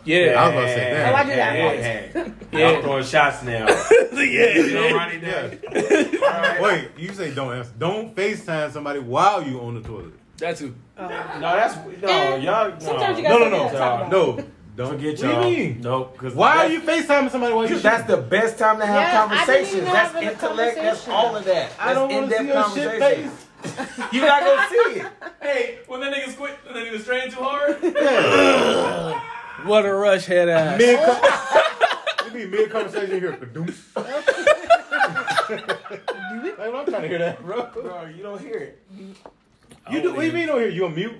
Yeah, I was about to say that. Oh, I do that Hey, once. hey, hey. Yeah. I'm throwing shots now. yeah. You know, Ronnie down. Wait, you say don't answer. Don't FaceTime somebody while you on the toilet. that too. Oh. No, that's no, Eh, y'all. No. sometimes you No, gotta no, no, something talk about. no. Don't Forget what do you y'all. mean? No, because Why are you FaceTiming somebody while you? Because that's the best time to have Yeah, conversations. That's having a intellect. That's all of that. That's I don't want to see in-depth your shit conversation. face. You're not gonna see it. Hey, when that nigga squint, when that nigga strain too hard. Yeah. What a rush head ass. Mid, you be mid conversation here. Ba-doom. like, I'm trying to hear that, bro. Bro, you don't hear it. You do. What do you mean? You don't hear? You on mute?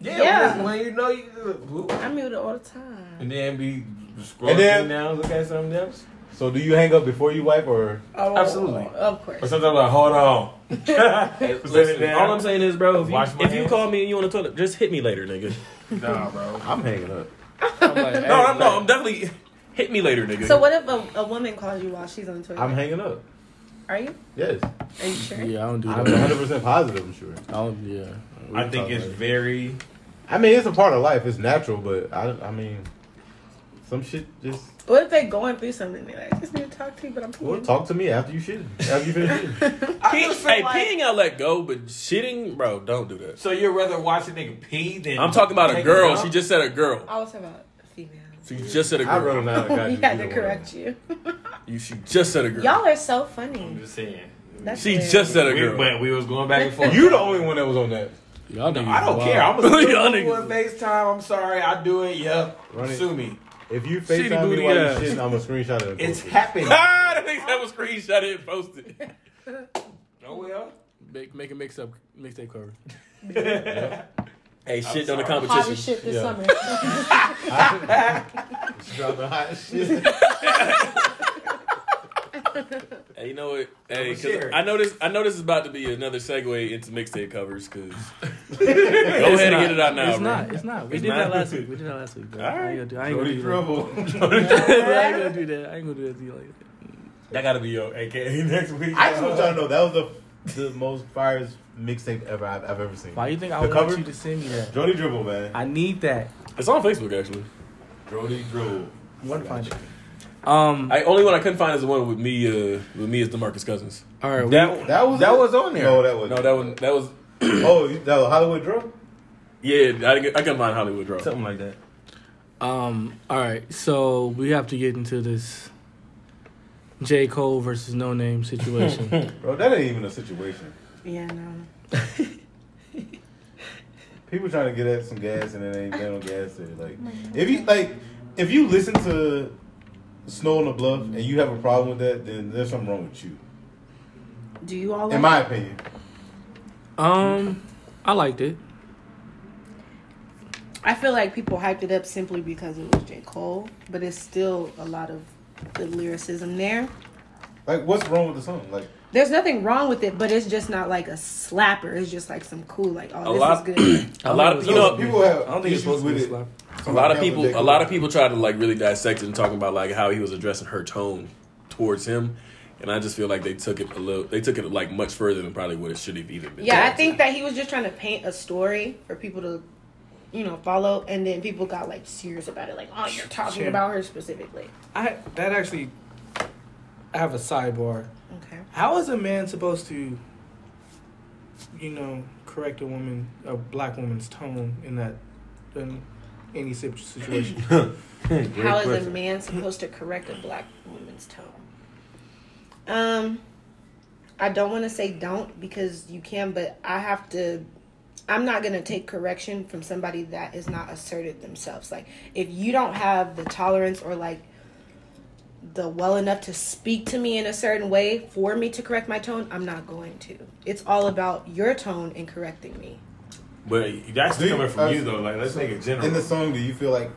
Yeah, Yeah. When, when you know you. whoop. I mute it all the time. And then be scrolling And then- now, look at something else. So do you hang up before you wipe or? Oh, Absolutely. Of course. Or sometimes like, hold on. Listen, all I'm saying is, bro, if you, Wash my if you hands. call me and you on the toilet, just hit me later, nigga. Nah, bro. I'm hanging up. I'm like, hey, No, I'm, no, I'm definitely Hit me later, nigga. So what if a, a woman calls you while she's on Twitter? I'm hanging up. Are you? Yes, Are you sure? Yeah, I don't do I'm that. 100 percent positive. I'm sure. I don't. Yeah. We I think it's later. very. I mean, it's a part of life. It's natural, but I, I mean, some shit just. What if they going through something? They're like, I just need to talk to you, but I'm Well, talk to me after you shit. After you finish shitting. I Pee- just feel hey, like- peeing I let go, but shitting, bro, don't do that. So you'd rather watch a nigga pee than I'm talking about a take girl. dump? She just said a girl. I was talking about females. She just said a I girl. wrote down. I got he you. had either to one. correct you. You she just said a girl. Y'all are so funny. I'm funny. just saying. That's she weird. just said a We, girl. but we was going back and forth. You the only one that was on that. Y'all niggas I don't wild. care. I'm Y'all gonna do niggas- it FaceTime. I'm sorry. I do it. Yep. Run it. Sue me. If you Shitty FaceTime booty me while you ass. shitting, I'm gonna screenshot it. and It's post it. happening. ah, that nigga that was screenshot it and posted. oh well. Make, make a mix up mixtape cover. Hey, shit on the sorry. Hobby competition. shit this Yeah. summer. Dropping hot shit. Hey, you know what? Hey, I'ma 'cause share it. I know this. I know this is about to be another segue into mixtape covers. Cause go ahead and get it out now, it's bro. not. It's not. We It's did not? that last week. We did that last week. Bro. I ain't gonna do. I ain't gonna do Dribble. that. I ain't gonna do that. I ain't gonna do that to you like that. That gotta be your AKA next week. I just want y'all to know that was the the most fires mixtape ever I've, I've ever seen. Why do you think I The want cover? you to send me that? Jody Dribble, man. I need that. It's on Facebook actually. Jody Dribble. I want to find it. Um. I only one I couldn't find is the one with me. Uh, with me is Demarcus Cousins. all right. we- That, That was that it? was on there. No, that was No, that one. That was. Oh, you- that was Hollywood Drug. Yeah, I, didn't- I couldn't find Hollywood Drop. Something like that. Um. All right. So we have to get into this J Cole versus Noname situation. Bro, that ain't even a situation. yeah, no. People trying to get at some gas and it ain't got no gas there. Like, if you like, if you listen to Snow on Tha Bluff and you have a problem with that, then there's something wrong with you. Do you all In like my opinion. Um. I liked it. I feel like people hyped it up simply because it was J. Cole, but it's still a lot of good lyricism there. Like, what's wrong with the song? Like, There's nothing wrong with it, but it's just not like a slapper. It's just like some cool, like, oh, A this lot- is good. A lot of you know. people have I don't think it's issues supposed to be with a it. slap. A lot of people, a lot of people try to like really dissect it and talking about like how he was addressing her tone towards him, and I just feel like they took it a little, they took it like much further than probably what it should have even been. Yeah, I think that he was just trying to paint a story for people to, you know, follow, and then people got like serious about it, like, oh, you're talking Sure. about her specifically. I that actually. I have a sidebar. Okay. How is a man supposed to, you know, correct a woman, a black woman's tone in that, in any situ- situation? How is a man supposed to correct a black woman's tone? Um, I don't want to say don't because you can, but I have to. I'm not gonna take correction from somebody that is not asserted themselves. Like, if you don't have the tolerance or like the well enough to speak to me in a certain way for me to correct my tone, I'm not going to. It's all about your tone and correcting me. But that's Do you- coming from uh, you though. Like, let's make it general. In the song, do you feel like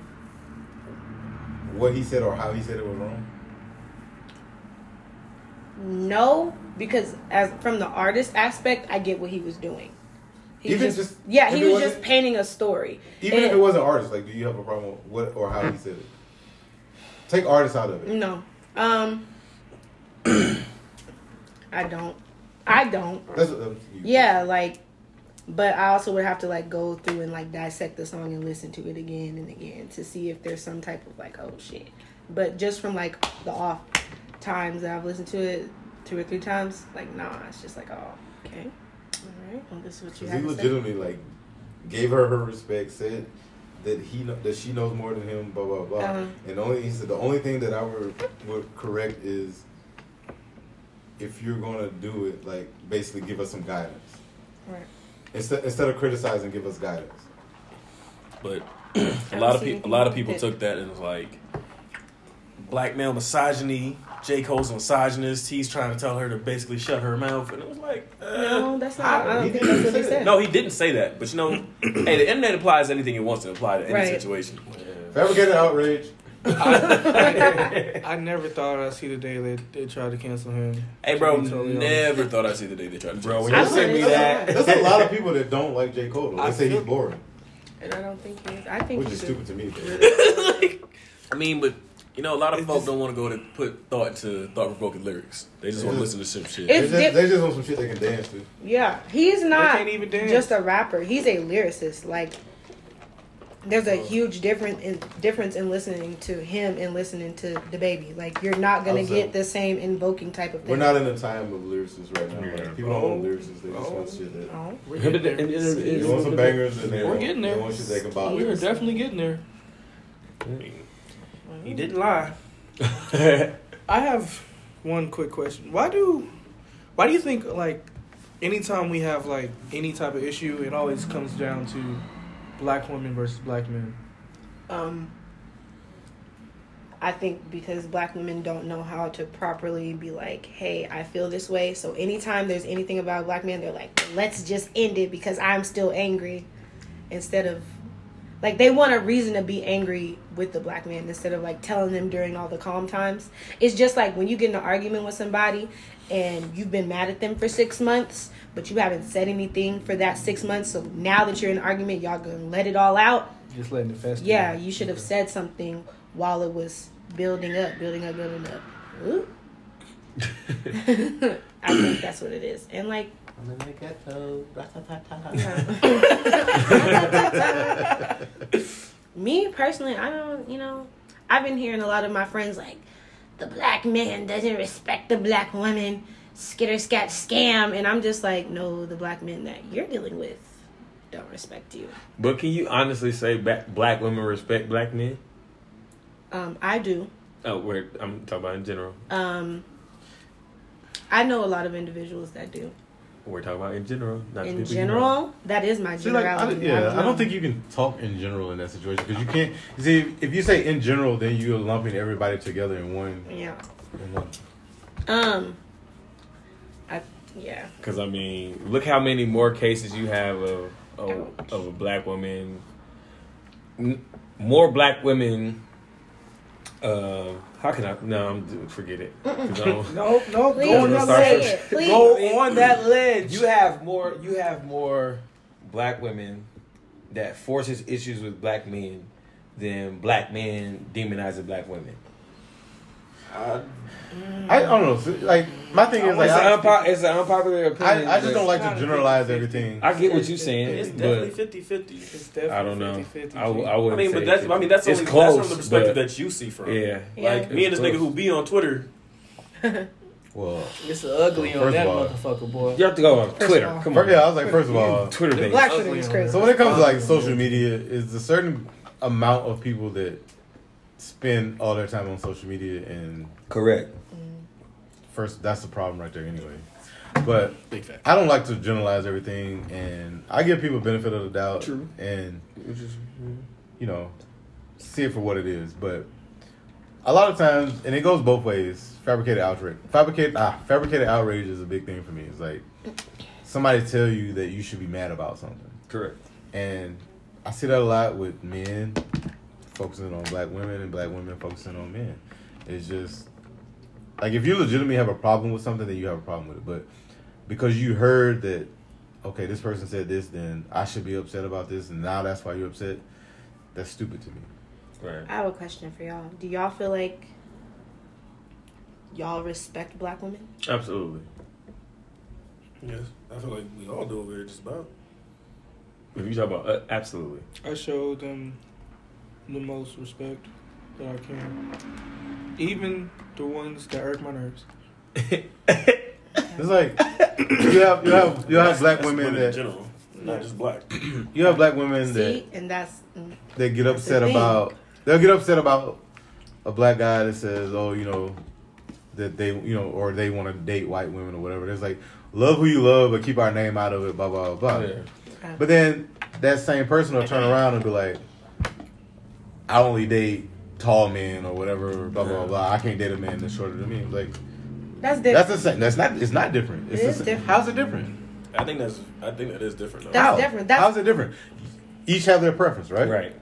what he said or how he said it was wrong? No, because as from the artist aspect, I get what he was doing. He Even was just- yeah, he was just painting a story. Even if it wasn't artist, like, do you have a problem with what or how he said it? Take artists out of it. No, um, I don't. I don't. Yeah, like, but I also would have to like go through and like dissect the song and listen to it again and again to see if there's some type of like oh shit. But just from like the off times that I've listened to it two or three times, like nah, it's just like oh okay, all right, well this is what you have he to say. legitimately like gave her her respect, said that he kno- that she knows more than him, blah blah blah. Uh-huh. And only he said the only thing that I would would correct is if you're gonna do it, like basically give us some guidance Right. instead instead of criticizing, give us guidance. But I a don't lot of people, a lot of people took that and was like, black male misogyny. J Cole's a misogynist. He's trying to tell her to basically shut her mouth, and it was like, uh, No, that's not. I He don't think didn't that's what he say said. no, he didn't say that. But you know, hey, the internet applies anything it wants to apply to any Right. situation. Fabricated outrage. I never thought I'd see the day they, they tried to cancel him. Hey, bro, To be totally honest. never thought I'd see the day they tried to. Bro, Bro, when you don't send me that, that's There's a lot of people that don't like J Cole. Though. They I say he's boring, And I don't think he is. I think which he is do. stupid to me. But I mean, but You know, a lot of It's folks just- don't want to go to put thought to thought provoking lyrics. They just want to listen to some shit. They It's just, dip- they just want some shit they can dance to. Yeah, he's not can't even dance. just a rapper. He's a lyricist. Like, there's a oh. huge difference in difference in listening to him and listening to the baby. Like, you're not gonna Also- get the same invoking type of thing. We're not in the time of lyricists right now. Yeah. Like, people don't want oh. lyricists. They just want oh. shit that. Oh. We're getting there. They want some bangers and they We're want, getting they there. want shit they can bop We are with. definitely getting there. Mm. He didn't lie. I have one quick question. Why do why do you think like anytime we have like any type of issue it always comes down to black women versus black men? Um, I think because black women don't know how to properly be like, hey, I feel this way. So anytime there's anything about a black man, they're like, let's just end it because I'm still angry. Instead of, like, they want a reason to be angry with the black man instead of like telling them during all the calm times. It's just like when you get in an argument with somebody and you've been mad at them for six months, but you haven't said anything for that six months. So now that you're in an argument, y'all gonna let it all out. Just letting it fester. Yeah, you should have said something while it was building up, building up, building up. I think that's what it is. And like me personally, I don't, you know, I've been hearing a lot of my friends like the black man doesn't respect the black woman, skitter scat scam, and I'm just like, no, the black men that you're dealing with don't respect you. But can you honestly say black women respect black men? Um, I do. Oh, we're, I'm talking about in general. Um, I know a lot of individuals that do. We're talking about in general. Not the In people you know. general, that is my See, like, I, generality. yeah, I know. don't think you can talk in general in that situation because you can't. You see, if you say in general, then you're lumping everybody together in one. Yeah. In one. Um. I yeah. Because I mean, look how many more cases you have of of, of a black woman. N- More black women. Uh, how can I? No, I'm forget it. 'Cause I don't- No, no, Please go on that ledge. Please. Go on that ledge. You have more. You have more black women that forces issues with black men than black men demonizing black women. I, I don't know. Like my thing is like it's, I, an unpo- it's an unpopular opinion. I, I just don't like to generalize 50-50. everything. I get what you're saying, It's but definitely 50-50. It's definitely I don't know. 50-50. I, w- I I wouldn't. mean, say but that's I mean that's it's only close, that's from the perspective that you see from. Yeah, Yeah. Like me and this It's nigga close. who be on Twitter. Well, It's ugly on First that of all- motherfucker, boy. You have to go on First Twitter. Come first, on, yeah, I was like, first of all, Twitter black ugly Twitter is crazy. So when it comes to like social media, is a certain amount of people that spend all their time on social media, and Correct. first that's the problem right there anyway. But I don't like to generalize everything, and I give people benefit of the doubt, True. and you know, see it for what it is. But a lot of times, and it goes both ways. Fabricated outrage, fabricated ah, fabricated outrage is a big thing for me. It's like somebody tell you that you should be mad about something. Correct. And I see that a lot with men focusing on black women and black women focusing on men. It's just like if you legitimately have a problem with something, then you have a problem with it. But because you heard that, okay, this person said this, then I should be upset about this, and now that's why you're upset. That's stupid to me. Right. I have a question for y'all. Do y'all feel like y'all respect black women? Absolutely. Yes, I feel like we all do over here just about. If you talk about uh, absolutely. I showed them the most respect that I can. Even the ones that irk my nerves. It's like you have you have you have black women in that general, not just black. you have black women that See, and that's mm, they get That's the upset thing. about they'll get upset about a black guy that says oh you know that they you know or they want to date white women or whatever it's like love who you love but keep our name out of it blah blah blah Yeah. but then that same person will turn around and be like i only date tall men or whatever blah blah blah i can't date a man that's shorter than me like that's different. that's the same that's not it's not different it's It the is same- different. how's it different I think that's I think that is different. Though. That's How? different. That's- how's it different each have their preference right Right.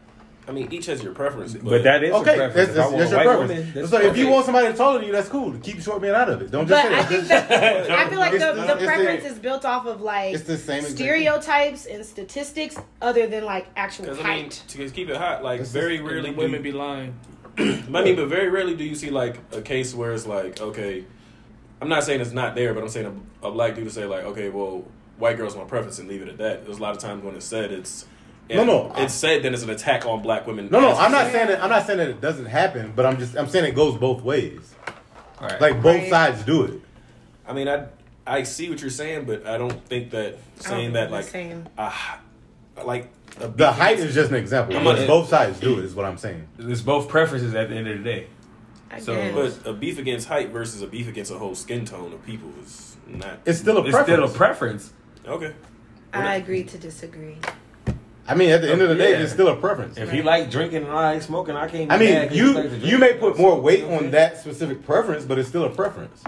I mean, each has your preference, but, But that is Okay, a preference. that's, that's, that's your preference. woman, that's so if you want somebody taller than you, that's cool. Keep short men out of it. Don't just But say I think Just- that I feel like the, the- the it's the- preference is built off of like it's the same exact- stereotypes and statistics, other than like actual height. I mean, to keep it hot, like It's very just- rarely do women be lying. I mean, but very rarely do you see like a case where it's like, okay, I'm not saying it's not there, but I'm saying a, a black dude to say like, okay, well, white girls my preference and leave it at that. There's a lot of times when it's said, it's No, no, it's said then it's an attack on black women. No, no, I'm not saying- saying that. I'm not saying that it doesn't happen, but I'm just I'm saying it goes both ways. Right. Like both Right. sides do it. I mean, I I see what you're saying, but I don't think that saying that like same. ah, like The height is just an example, I'm but not- both sides do it. Is what I'm saying. it's both preferences at the end of the day. I So, guess. But a beef against height versus a beef against a whole skin tone of people is not It's still a It's preference. still a preference. okay. I agree to disagree. I mean, at the end of the day, Yeah. it's still a preference. If he like drinking and I like smoking, I can't. Be I mean, mad 'cause you likes to drink. you may put more weight You know what on that specific preference, but it's still a preference.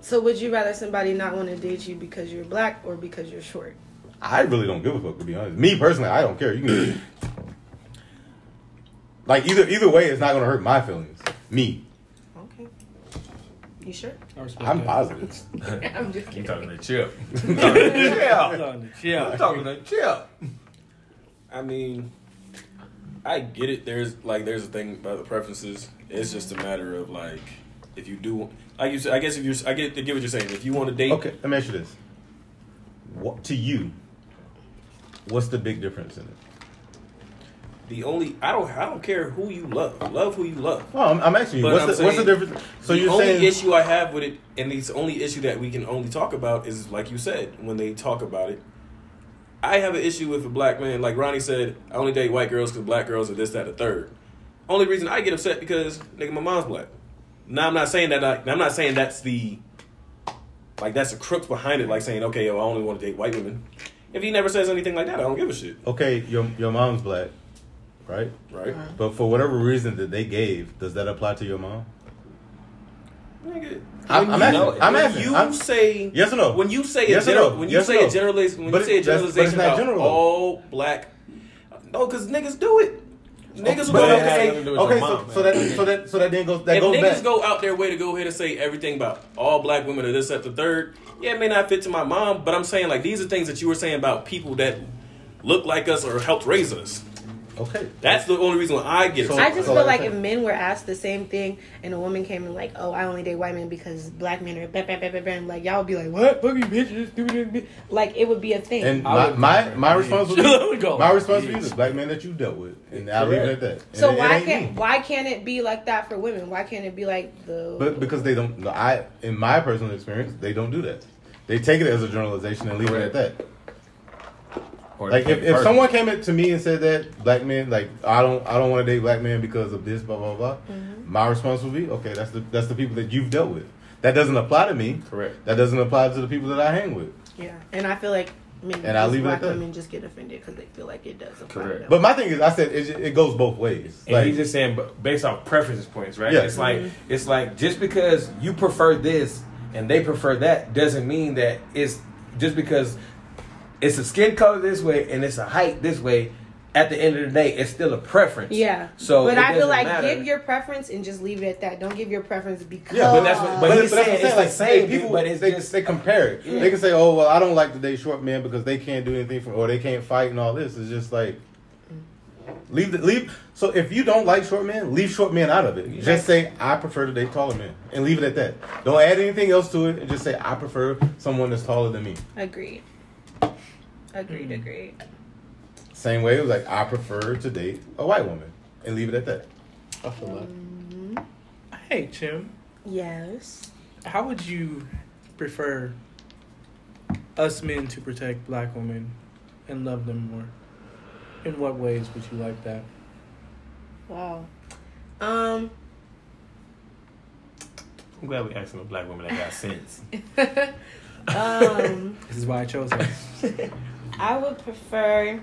So would you rather somebody not want to date you because you're black or because you're short? I really don't give a fuck to be honest. Me personally, I don't care. You can like either either way, it's not gonna hurt my feelings. Me, Okay. You sure? I respect I'm that. positive. I'm just You kidding. talking to Chip? I'm talking to chill. I'm talking to Chip. I mean, I get it. There's like there's a thing about the preferences. It's just a matter of like if you do like you said. I guess if you're I get I get what you're saying. If you want to date, Okay, let me ask you this: What to you? What's the big difference in it? The only I don't I don't care who you love. Love who you love. Well, I'm, I'm asking you. But What's I'm the, what's the difference? So the you're only saying issue I have with it, and the only issue that we can only talk about is like you said when they talk about it. I have an issue with a black man, like Ronnie said. I only date white girls because black girls are this, that, the third. Only reason I get upset because nigga, my mom's black. Now I'm not saying that. I, I'm not saying that's the like that's the crux behind it. Like saying, okay, yo, I only want to date white women. If he never says anything like that, I don't give a shit. okay, your your mom's black, right? Right? Uh-huh. But for whatever reason that they gave, does that apply to your mom? Nigga, I'm, when I'm you- asking. I'm when asking. you I'm- say yes or no? When you say Yes a or general, no? when you Yes say no? a generalization, when But you say a it- that's- generalization about general, all black, no, because niggas do it. Niggas will go out there has say, to do with okay, your so, so that so that so that then goes that if goes niggas back. go out their way to go ahead and say everything about all black women are this at the third, yeah, it may not fit to my mom, but I'm saying like these are things that you were saying about people that look like us or helped raise us. Okay, That's the only reason why I get So- I just so feel like like if men were asked the same thing and a woman came and like, oh, I only date white men because black men are bam, bam, bam, bam, bam, like y'all would be like, what, fuck you bitches, stupid, bitch. like it would be a thing. and my my, my response would Let me be go. my response would be the black man that you dealt with, and I'll leave it at that. So it- it why can't me. why can't it be like that for women? Why can't it be like the? But because they don't, no, I in my personal experience, they don't do that. They take it as a generalization and leave it at that. Or Like if, if someone came up to me and said that black men, like I don't I don't want to date black men because of this, blah blah blah. Mm-hmm. My response would be, okay, that's the that's the people that you've dealt with. That doesn't apply to me. Correct. That doesn't apply to the people that I hang with. yeah, and I feel like maybe And I'll just leave it at black that. women just get offended because they feel like it does apply Correct. them. But my thing is, I said it, it goes both ways. And Like, he's just saying, based off preferences points, right? Yeah. It's like it's like just because you prefer this and they prefer that doesn't mean that it's just because it's a skin color this way and it's a height this way. At the end of the day, it's still a preference. Yeah. So, but it I feel like matter. give your preference and just leave it at that. Don't give your preference because. Yeah, but that's what- but but, he's but that's saying what I'm it's saying. the Like same, people, but it's they, just- they compare it. Yeah. They can say, "Oh, well, I don't like to date short men because they can't do anything for, or they can't fight and all this." It's just like leave the leave. So if you don't like short men, leave short men out of it. Just say, "I prefer to date taller men," and leave it at that. Don't add anything else to it, and just say, "I prefer someone that's taller than me." Agreed. Agreed. Agreed. Same way, it was like, "I prefer to date a white woman," and leave it at that. I feel that. Mm-hmm. Hey, Tim, Yes. how would you prefer us men to protect black women and love them more? In what ways would you like that? Wow. Um. I'm glad we asking a black woman that got sense. um. This is why I chose it. I would prefer.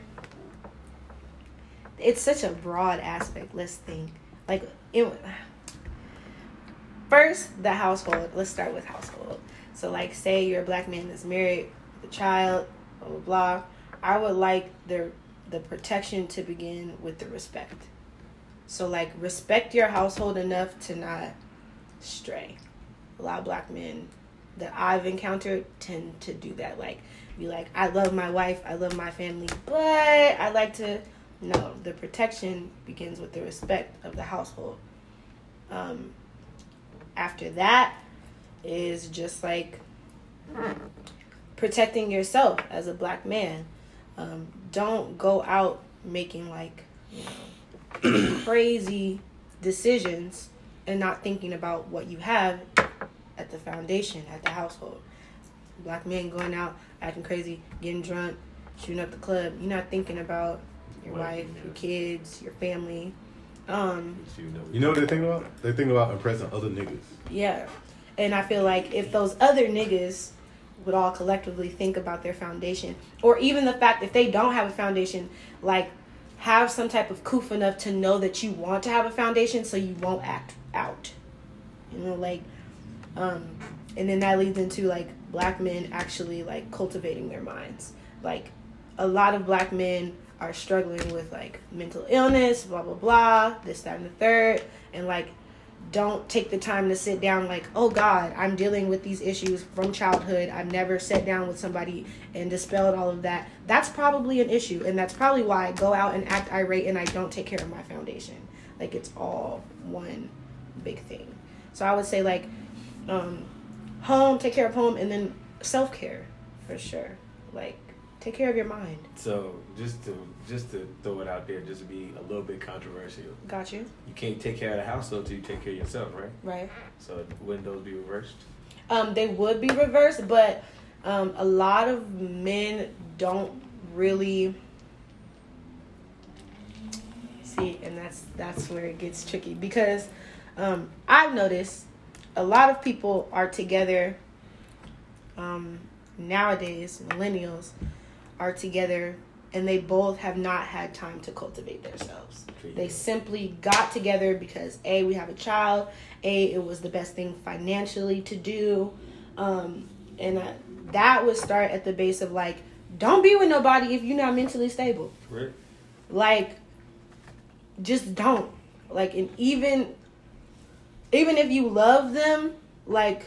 It's such a broad aspect. Let's think. Like it. First, the household. Let's start with household. So, like, say you're a black man that's married, with a child, blah blah blah. I would like the the protection to begin with the respect. So, like, respect your household enough to not stray. A lot of black men that I've encountered tend to do that. Like, be like, I love my wife, I love my family, but I like to No, the protection begins with the respect of the household. Um, after that is just like protecting yourself as a black man. Um, don't go out making like you know crazy decisions and not thinking about what you have at the foundation at the household. Black men going out acting crazy, getting drunk, shooting up the club. You're not thinking about your Right, wife, yeah. your kids, your family. Um, You know what they think about? They think about impressing other niggas. yeah. And I feel like if those other niggas would all collectively think about their foundation, or even the fact if they don't have a foundation, like have some type of coof enough to know that you want to have a foundation so you won't act out. You know, like, um, and then that leads into like black men actually like cultivating their minds. Like, a lot of black men are struggling with like mental illness, blah blah blah, this that and the third, and like don't take the time to sit down like oh god i'm dealing with these issues from childhood. I've never sat down with somebody and dispelled all of that. That's probably an issue. And that's probably why i go out and act irate and i don't take care of my foundation. Like it's all one big thing. So i would say like um home take care of home and then self-care for sure. Like take care of your mind. So just to just to throw it out there, just to be a little bit controversial, got you. You can't take care of the house till you take care of yourself, right? right. So wouldn't those be reversed? Um, they would be reversed, but um, a lot of men don't really see, and that's that's where it gets tricky because um, I've noticed a lot of people are together um, nowadays. Millennials are together, and they both have not had time to cultivate themselves. They simply got together because a we have a child, a it was the best thing financially to do, um, and uh, that would start at the base of like, don't be with nobody if you're not mentally stable. Right. Like, just don't. Like, and even even if you love them, like,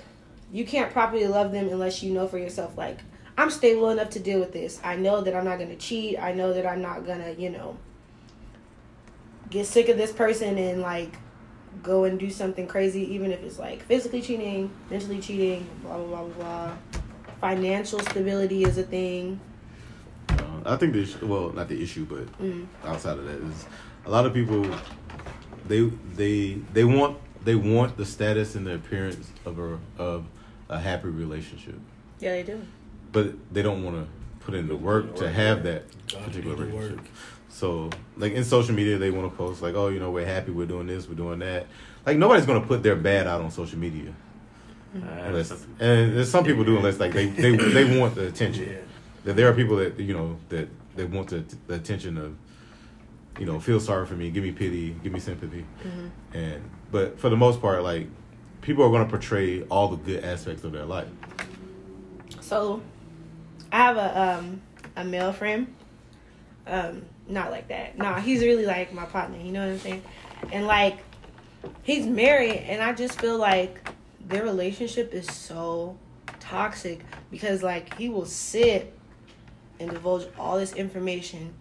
you can't properly love them unless you know for yourself, like, I'm stable enough to deal with this. I know that I'm not gonna cheat. I know that I'm not gonna, you know, get sick of this person and like go and do something crazy, even if it's like physically cheating, mentally cheating, blah blah blah blah blah. Financial stability is a thing. Uh, I think the issue, well, not the issue, but Mm. outside of that is a lot of people they they they want they want the status and the appearance of a of a happy relationship, Yeah, they do. but they don't want to put in the work to have that particular relationship. So, like in social media, they want to post like, "Oh, you know, we're happy, we're doing this, we're doing that." Like nobody's gonna put their bad out on social media, unless, and there's some people do unless like they they they want the attention. Yeah. That there are people that you know that they want the, the attention of, you know, feel sorry for me, give me pity, give me sympathy, and but for the most part, like people are gonna portray all the good aspects of their life. So, I have a um a male friend. Um, not like that. Nah, he's really like my partner. You know what I'm saying? And like, he's married, and I just feel like their relationship is so toxic because like he will sit and divulge all this information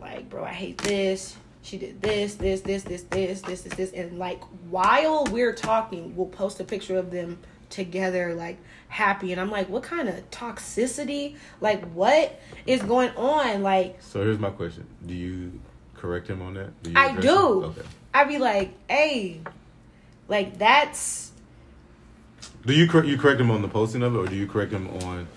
like, bro, I hate this. She did this, this, this, this, this, this, this, this. And like while we're talking, we'll post a picture of them together, like happy. And I'm like, what kind of toxicity? Like, what is going on? Like, so here's my question Do you correct him on that? Do I do. Okay. I'd be like, hey, like that's. Do you correct you correct him on the posting of it, or do you correct him on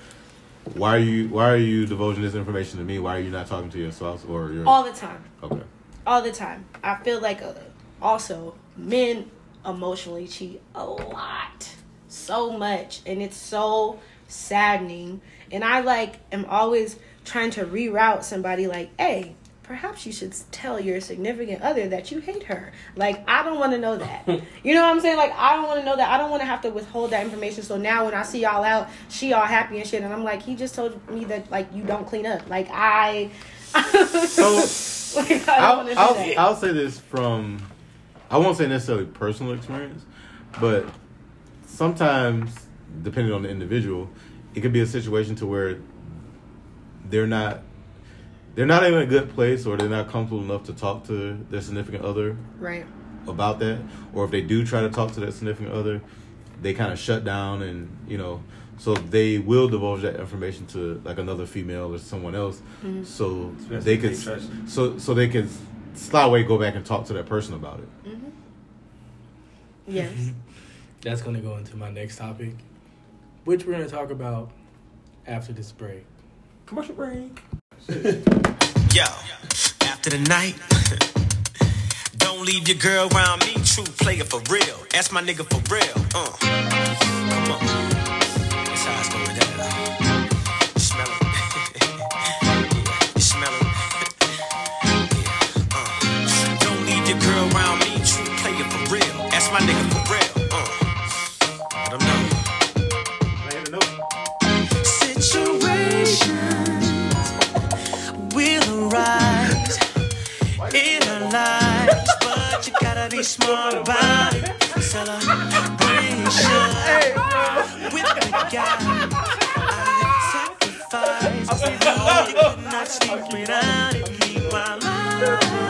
why are you why are you divulging this information to me? Why are you not talking to your spouse or your all the time. okay? all the time. I feel like uh, also men emotionally cheat a lot, so much, and it's so saddening. And I like am always trying to reroute somebody like, hey. Perhaps you should tell your significant other that you hate her. Like, I don't want to know that. You know what I'm saying? Like, I don't want to know that. I don't want to have to withhold that information. So now when I see y'all out, she all happy and shit, and I'm like, he just told me that like you don't clean up. Like I. So like, I don't I'll, want to do I'll. I'll say this from I won't say necessarily personal experience, but sometimes depending on the individual, it could be a situation to where they're not they're not in a good place or they're not comfortable enough to talk to their significant other Right. about that, or if they do try to talk to that significant other, they kind of shut down and you know, so they will divulge that information to like another female or someone else, mm-hmm. so Especially they could they trust you. so so they can slide away, go back and talk to that person about it. Mm-hmm. Yes. That's gonna go into my next topic, which we're gonna talk about after this break. Commercial break. Yo, after the night, don't leave your girl around me. True player for real. That's my nigga for real. Uh, come on. That's how it's going down. Smart about it. Celebration with the guy. I sacrifice. I could not sleep without it. Keep my.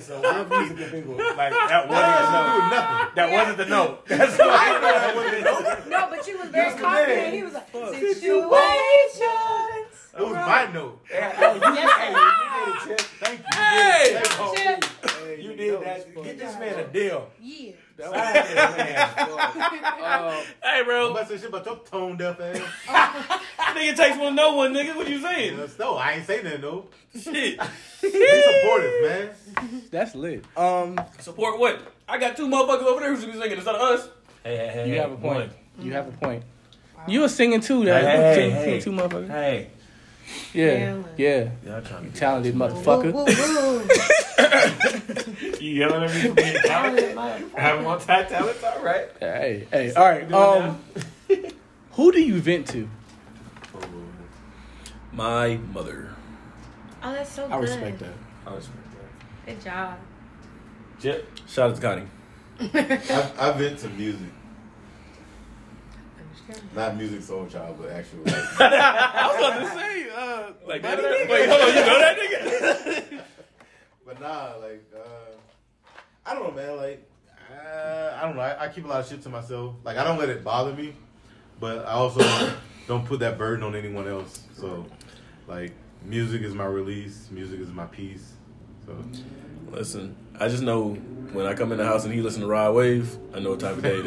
So funny. Okay, so we're musical people. Like that wasn't the note. That wasn't the note. That's what I know. That wasn't the note. No, but you was very Yes, confident. man. He was like, situations. It was my note. Yes, Thank you. Hey, sir. you did that. Get this man a deal. Yeah. Sign this man. Hey, bro. I'm about to say shit about your tone deaf ass. Nigga takes one, no one, nigga. What you saying? Yes, No, I ain't saying that though. Shit. Be supportive, man. That's lit. Um, Support what? I got two motherfuckers over there who's singing. It's not us. Hey, hey, hey. you have a point. one. You have a point. You were singing too. That Hey, singing hey. two motherfuckers. Hey. Yeah, yeah. Y'all trying to Talented Woo, motherfucker. woo, woo. You yelling at me for being talented? Having one time talent? All right. Hey, hey. All right. Um, who do you vent to? My mother. Oh, that's so good. I respect that. I respect that. Good job. Chip. Shout out to Connie. I, I vent to music. Not music soul child, but actual like, I was about to say, uh, like, that, wait, hold on, you know that nigga? but nah, like uh I don't know man, like uh, I don't know. I, I keep a lot of shit to myself. Like I don't let it bother me, but I also don't put that burden on anyone else. So like music is my release, music is my peace. So Listen, I just know when I come in the house and he listen to Rod Wave, I know what type of day it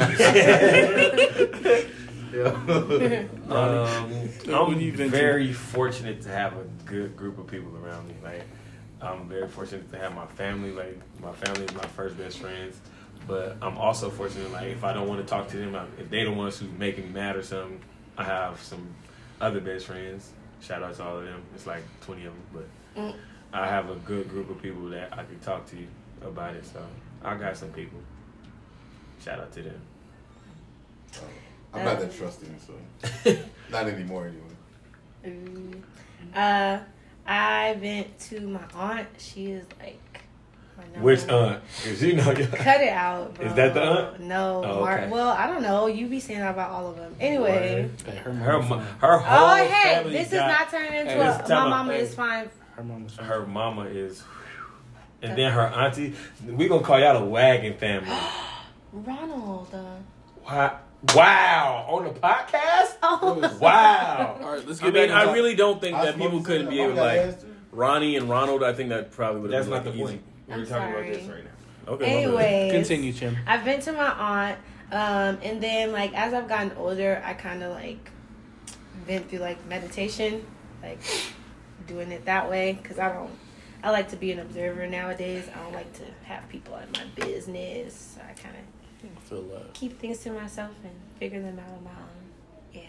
is. yeah. Um, What do you I'm very fortunate to have a good group of people around me. Like, I'm very fortunate to have my family. Like, my family is my first best friends. But I'm also fortunate, like, if I don't want to talk to them, like, if they the ones who's make me mad or something, I have some other best friends. Shout out to all of them. It's like 20 of them, but I have a good group of people that I can talk to about it. So I got some people. Shout out to them. I'm not that trusting, so not anymore anyway. Ooh. Uh, I went to my aunt. She is like. my Which aunt? Because you know, Cut it out, bro. Is that the aunt? No. Oh, Mar- okay. well, I don't know. You be saying that about all of them. Anyway. Hey, her, Her, mama's mo- fine. her whole Oh, hey, family this is not turning into Hey, a. My mama hey. is fine. Her mama's fine. Her mama is, and then her auntie. We gonna call y'all a wagon family. Ronald. Uh, Wow! Wow! On the podcast? oh. Wow! All right, let's I get mean, back. I I- really don't think I that people about to say couldn't be able to like asked. Ronnie and Ronald. I think that probably would have That's been not like the easy. point. We're I'm talking about this right now. Okay, my. Anyways. Continue, Chim. I've been to my aunt, um, and then like as I've gotten older, I kind of like went through like meditation, like doing it that way because I don't. I like to be an observer nowadays. I don't like to have people in my business. So I kind of I feel love. keep things to myself and figure them out on my own. Yeah.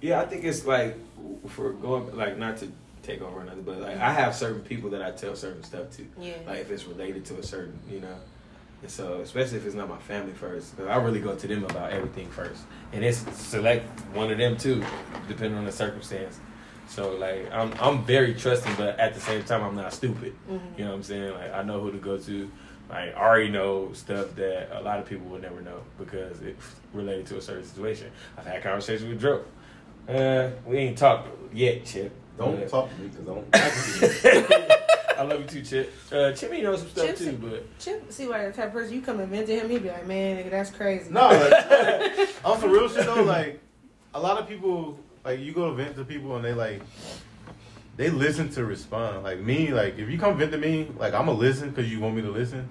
Yeah, I think it's like for going like not to take over another, but like I have certain people that I tell certain stuff to. Yeah. Like if it's related to a certain, you know, And so, especially if it's not my family first, because I really go to them about everything first, and it's select one of them too, depending on the circumstance. So like I'm I'm very trusting, but at the same time I'm not stupid. Mm-hmm. You know what I'm saying? Like I know who to go to. Like I already know stuff that a lot of people will never know because it's related to a certain situation. I've had conversations with Dro. Uh, we ain't talked yet, Chip. Don't But- talk to me because I don't. I can I love you too, Chip. Uh, Chippy knows some stuff Chip's- too, but Chip, see why the type of person you come and vent to him, he'd be like, man, nigga, that's crazy. No, like, on some real shit though, like a lot of people, like you go to vent to people and they like, they listen to respond. Like me, like if you come vent to me, like I'm gonna listen because you want me to listen.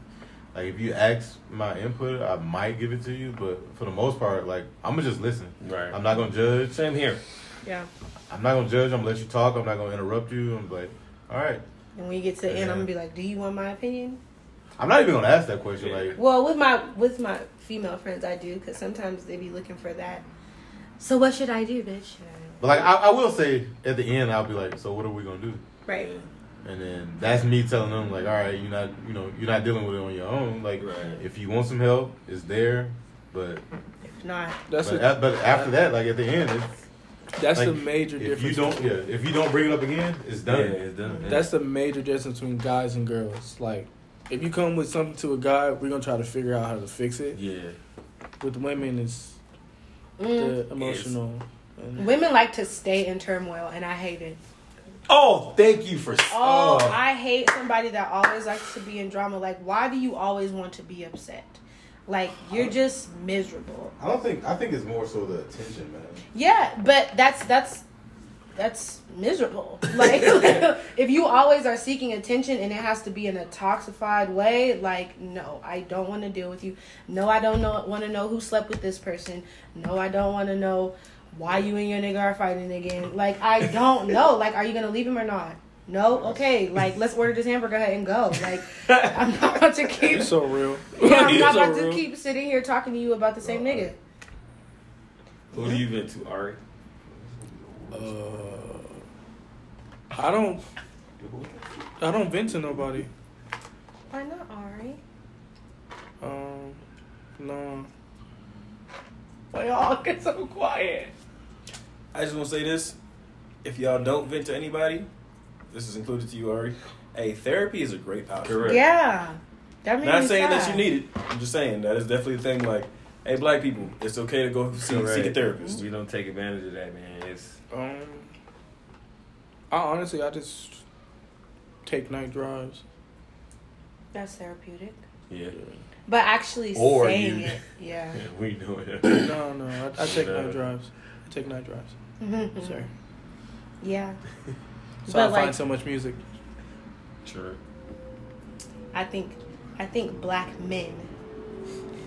Like if you ask my input, I might give it to you, but for the most part, like I'm gonna just listen. right. I'm not gonna judge. Same here. Yeah. I'm not gonna judge. I'm gonna let you talk. I'm not gonna interrupt you. I'm like, all right. And when you get to the end, I'm gonna be like, do you want my opinion? I'm not even gonna ask that question. Like, Well, with my with my female friends, I do because sometimes they be looking for that. So what should I do, bitch? but like I, I will say at the end, I'll be like, so what are we gonna do? Right. And then that's me telling them like, all right, you're not, you know, you're not dealing with it on your own. Like, Right. if you want some help, it's there. But If not, That's but, a, a- but after that, like at the end, it's that's like, the major if difference. you don't, yeah, if you don't bring it up again, it's Yeah, done. it's done. Yeah. That's the major difference between guys and girls. Like, if you come with something to a guy, we're gonna try to figure out how to fix it. yeah. With women, it's mm. the emotional. and- women like to stay in turmoil, and I hate it. Oh, thank you for. Oh, I hate somebody that always likes to be in drama. Like, why do you always want to be upset? Like, you're just miserable. I don't think. I think it's more so the attention, man. Yeah, but that's that's that's miserable. Like, if you always are seeking attention and it has to be in a toxified way, like, no, I don't want to deal with you. No, I don't know want to know who slept with this person. No, I don't want to know why you and your nigga are fighting again. Like, I don't know. Like, are you gonna leave him or not? No, okay. Like, let's order this hamburger and go. Like, I'm not about to keep. It's so real. Yeah, I'm It's not so about to keep sitting here talking to you about the same nigga. Who do you vent to, Ari? Uh, I don't. I don't vent to nobody. Why not, Ari? Um, no. Why y'all get so quiet? I just want to say this: if y'all don't vent to anybody, this is included to you, Ari. Hey, therapy is a great option. Correct. Yeah. That made Not me saying that you need it. I'm just saying that is definitely a thing. Like, hey, black people, it's okay to go see, Correct. seek a therapist. We don't take advantage of that, man. It's Um, I honestly, I just take night drives. That's therapeutic. yeah. But actually Or saying you- it, yeah. yeah we doing it. No, no, I, I take No. night drives. I take night drives. Mhm. Sorry. Yeah. So But I like- find so much music. Sure. I think I think black men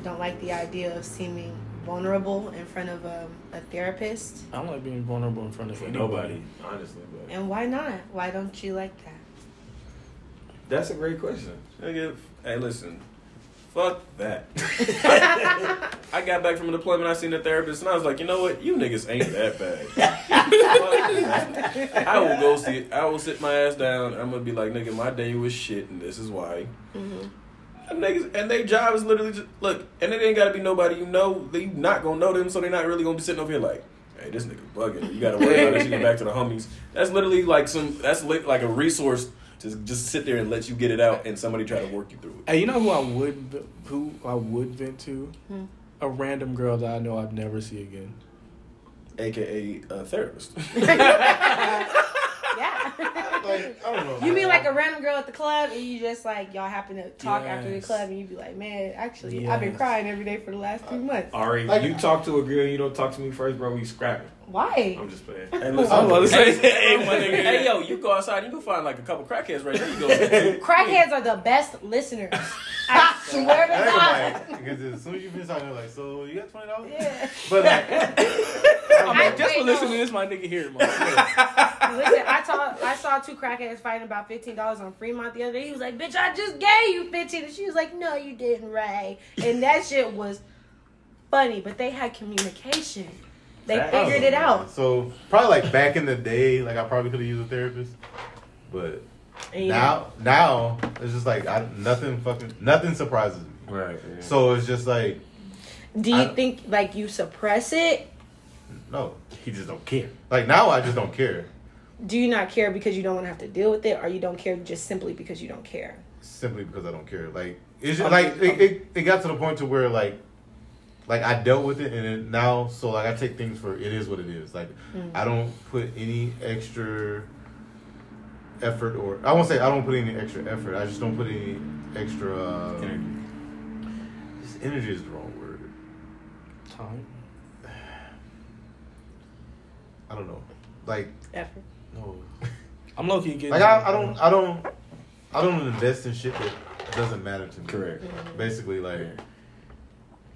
don't like the idea of seeming vulnerable in front of um, a therapist. I don't like being vulnerable in front of For anybody. nobody, honestly. But And why not? Why don't you like that? that's a great question. Nigga, hey, listen, fuck that. I got back from a deployment. I seen a therapist, and I was like, you know what? You niggas ain't that bad. I will go see. I will sit my ass down. I'm gonna be like, nigga, my day was shit, and this is why. Mm-hmm. And niggas, and their job is literally just look, and it ain't gotta be nobody you know. They not gonna know them, so they're not really gonna be sitting over here like, hey, this nigga bugging. You gotta worry about this. You get back to the homies. That's literally like some. That's li- like a resource to just sit there and let you get it out, and somebody try to work you through it. Hey, you know who I would who I would vent to? Hmm. A random girl that I know I'd never see again. AKA a therapist. Yeah. Like I don't know. You mean like a random girl at the club and you just like y'all happen to talk after the club and you be like, man, actually I've been crying every day for the last three months. Ari, Like- you talk to a girl, you don't talk to me first, bro. We scrapping. Why? I'm just playing. Hey, I was about to say- hey, my nigga, hey, yo, you go outside, you can find like a couple crackheads right there. You go. Crackheads are the best listeners. I swear to I God. ain't gonna lie, because as soon as you finish talking, they're like, so you got twenty dollars? Yeah. But like, I'm like, just wait, for no. listening to this, my nigga here, man. Listen, I saw I saw two crackheads fighting about fifteen dollars on Fremont the other day. He was like, "Bitch, I just gave you 15 and she was like, "No, you didn't, Ray." And that shit was funny, but they had communication. They Facts. figured it out. So probably like back in the day, like I probably could have used a therapist, but And Now, now it's just like I, nothing fucking nothing surprises me. Right. yeah. So it's just like Do you I- think like you suppress it? no, he just don't care. like now I just don't care. Do you not care because you don't want to have to deal with it, or you don't care just simply because you don't care? simply because I don't care. Like it's just like it, it, it got to the point to where like like I dealt with it and then now so like I take things for it is what it is. Like mm. I don't put any extra effort or I won't say I don't put any extra effort. I just don't put any extra uh, Energy. just energy is the wrong word. Time. I don't know. Like Effort. no. I'm low key getting. Like I, I don't I don't I don't invest in shit that doesn't matter to me. Correct. Basically like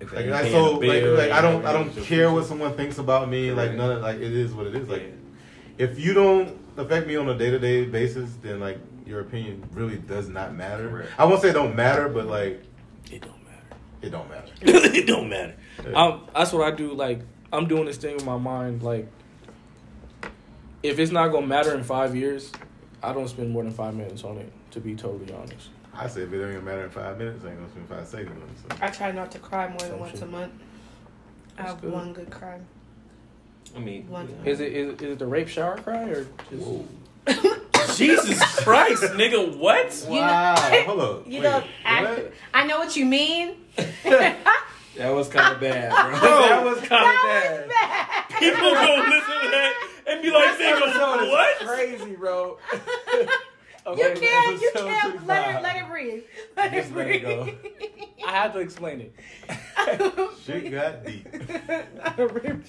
If Like, I, so like, like I don't I don't care what someone thinks about me. Like none of like it is what it is. Like Yeah. If you don't affect me on a day to day basis, then like your opinion really does not matter. Correct. I won't say it don't matter, but like It don't matter. it don't matter. it don't matter. Yeah. Um, that's what I do. Like I'm doing this thing with my mind. Like if it's not gonna matter in five years, I don't spend more than five minutes on it. To be totally honest. I say if it ain't gonna matter in five minutes, I ain't gonna spend five seconds on it. So. I try not to cry more than Same once shit. a month. I That's have good. one good cry. I mean, One. Is it is, it- is it the rape shower cry or just? Jesus Christ, nigga, what? You know- Wow, hold up. You Wait, know, I, what? I know what you mean. That was kind of bad, bro. that was kind of bad. bad. People gonna listen to that and be like, nigga, what? Crazy, bro. You can't, you can't let it, let it breathe. Let Just it let it breathe. go. I have to explain it. Shit got deep. Not a rape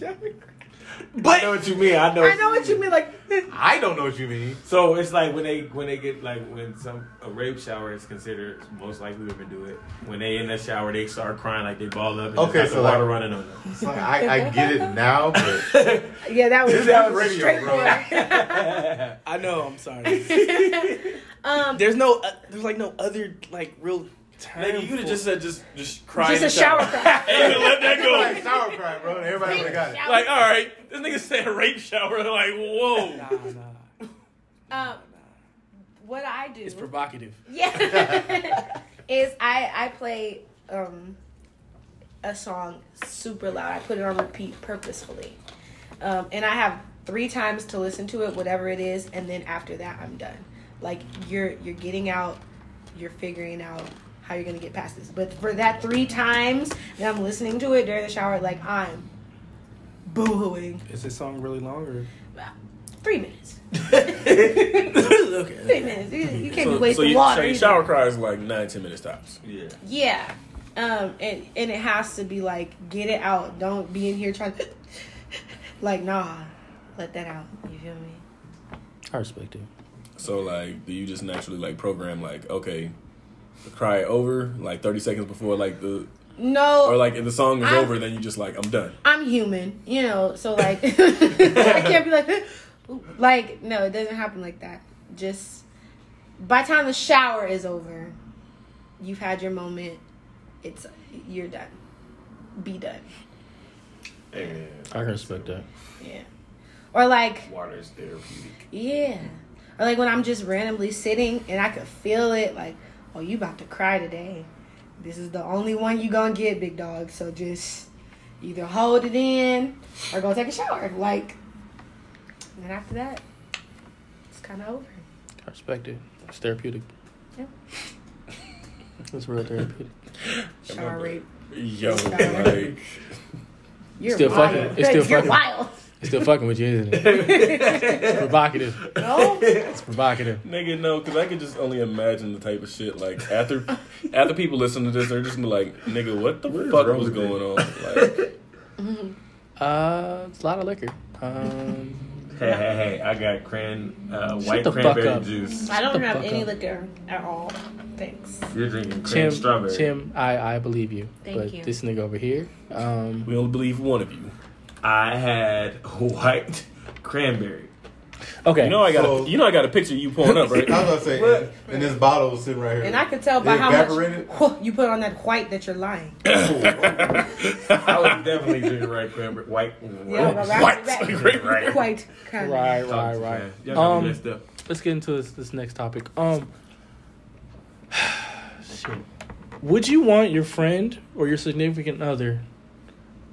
joke. I know what you mean. I know. I know what you mean. Like, I don't know what you mean. So it's like when they when they get like when some a rape shower is considered most likely women do it. When they in the shower, they start crying like they ball up and Okay, got so the water running on them. It's like, I, I get it now, but yeah, that was, This that is was radio, straight bro. I know. I'm sorry. um, There's no. Uh, there's like no other like real time. Nigga, you could have just said just just cry. just in a the shower cry. Hey, you let that like go. sour cry, bro. Everybody would have got it. Shower. Like, all right, this nigga said a rape shower. Like, whoa. Nah, nah. Um, what I do It's provocative. Yeah. is I I play um a song super loud. I put it on repeat purposefully. Um and I have three times to listen to it, whatever it is, and then after that I'm done. Like you're you're getting out, you're figuring out how you're gonna get past this. But for that three times that I'm listening to it during the shower, like I'm boohooing. Is this song really long or? Three minutes. okay. Three minutes. You, you can't So, be so, wasting you, water. so your shower cry is like nine ten minutes tops. Yeah. Yeah. Um, and, and it has to be like, get it out. Don't be in here trying to, like, nah, let that out. You feel me? I respect it. So like, do you just naturally like program like okay, cry over like thirty seconds before like the No, or like if the song is I'm- over then you just like I'm done. I'm human, you know, so like, I can't be like, like, no, it doesn't happen like that. Just, by the time the shower is over, you've had your moment, it's, you're done. Be done. Hey, I can respect that. Yeah. Or like, Water is therapeutic. Yeah. Or like when I'm just randomly sitting and I could feel it, like, oh, you about to cry today. This is the only one you gonna get, big dog. So just either hold it in or go take a shower. Like, and then after that, it's kind of over. I respect it. It's therapeutic. Yeah. It's real therapeutic. Shower rape. Yo, like You're Still wild. fucking- it's still You're fucking. wild. It's still fucking with you, isn't it? It's provocative. No. It's provocative. nigga, no, because I can just only imagine the type of shit like after after people listen to this, they're just gonna be like, nigga, what the What is fuck was with going on? Like, Uh, it's a lot of liquor. Um, Hey, hey, hey! I got cran, uh, white cranberry juice. I don't Shut have any up. liquor at all. Thanks. You're drinking cream Tim, strawberry. Tim, I, I believe you. Thank but you. this nigga over here, um, we only believe one of you. I had white cranberry. Okay. You know I got So- a, you know I got a picture of you pulling up, right? I was about to say, and, and this bottle was sitting right here. And I could tell It by how evaporated? much you put on that white that you're lying. I was definitely drinking right cranberry, white. Yeah, but White. right, right, white kind right, of. right, right. Y'all got me Um, messed up. let's get into this, this next topic. Um, shit. Would you want your friend or your significant other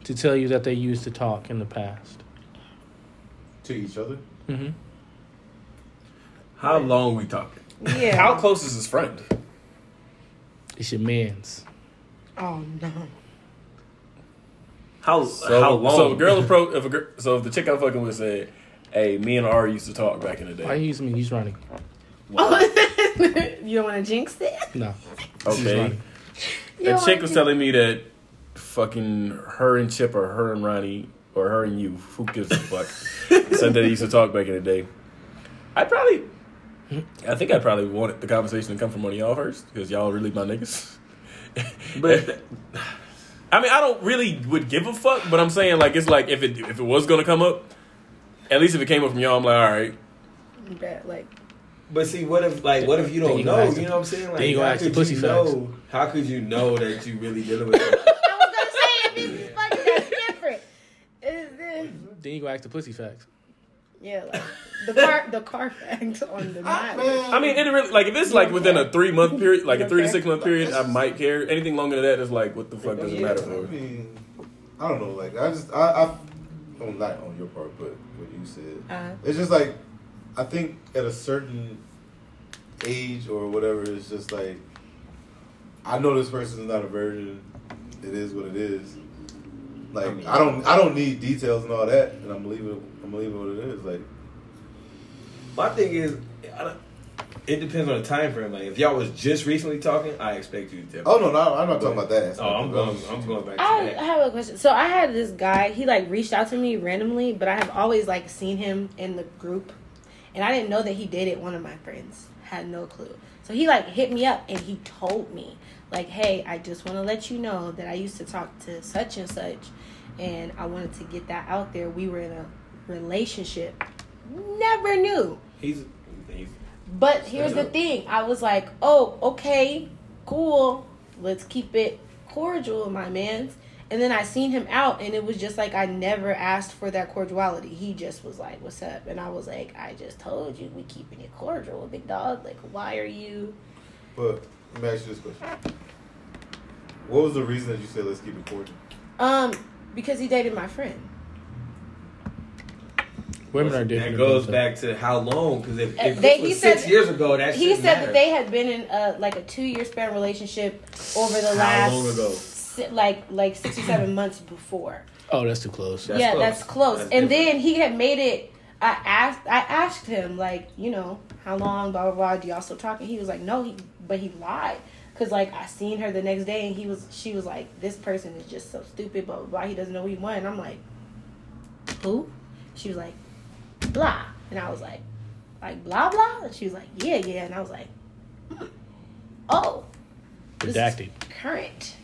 to tell you that they used to talk in the past? to each other. Mm-hmm. How long we talking? Yeah. How close is his friend? It's your man's. Oh no. How So, how long? so if a girl approach, if a girl, so if the chick I'm fucking with said, "Hey, me and R used to talk back in the day." Why day." you using me? He's running. you don't want to jinx it? No. Okay, running. You a chick was telling me that fucking her and Chip or her and Ronnie or her and you, who gives a fuck, said that they used to talk back in the day. I probably, I think I probably wanted the conversation to come from one of y'all first because y'all really my niggas. But I mean, I don't really would give a fuck, but I'm saying like it's like if it if it was gonna come up, at least if it came up from y'all, I'm like, all right, Bet, like but see, what if like what if you don't you know? You know what I'm saying? Like, you gonna how ask the could pussy you facts. know? How could you know that you really dealing with? It? I was gonna say if it's fucking that's different. Is Then you go ask the pussy facts. yeah, like the car the car fact on the Ah, mileage. I mean, it really like if it's like within a three month period, like a You three to six month period, I might care. Anything longer than that is like, what the fuck does it Yeah, matter I mean, I don't know. Like, I just, I, I, well, not on your part, but what you said. Uh, It's just like, I think at a certain age or whatever, it's just like, I know this person's not a virgin. It is what it is. Like, I, I don't, I don't need details and all that, and I'm leaving, I'm leaving what it is. Like, My thing is, I don't, it depends on the time frame. Like if y'all was just recently talking, I expect you to tell. oh no, no, I'm not talking about that. Oh, I'm going. I'm going back to I, I that. have a question. So I had this guy. He like reached out to me randomly, but I have always like seen him in the group, and I didn't know that he dated one of my friends. Had no clue. So he like hit me up and he told me like, "Hey, I just want to let you know that I used to talk to such and such, and I wanted to get that out there. We were in a relationship. Never knew." He's. he's But here's the thing. I was like, oh, okay, cool. Let's keep it cordial, my man's. And then I seen him out, and it was just like I never asked for that cordiality. He just was like, "What's up?" And I was like, "I just told you we keeping it cordial, big dog. Like, why are you?" But let me ask you this question: What was the reason that you said let's keep it cordial? Um, because he dated my friend. Women are different. That goes about back to how long? Because if, Uh, if they- this was he six said- years ago, that He said matter. that they had been in a like a two year span relationship over the How last long ago? Si- like like six or seven months before. Oh, that's too close. That's yeah, close. that's close. That's and different. then he had made it. I asked. I asked him like, you know, how long? Blah blah blah. Do y'all still talking? He was like, no. He but he lied because like I seen her the next day and he was. She was like, this person is just so stupid. Blah blah blah. He doesn't know who he want. And I'm like, who? She was like, blah. And I was like, like blah blah. And she was like, yeah yeah. And I was like, hmm. oh, this is Redacted. current.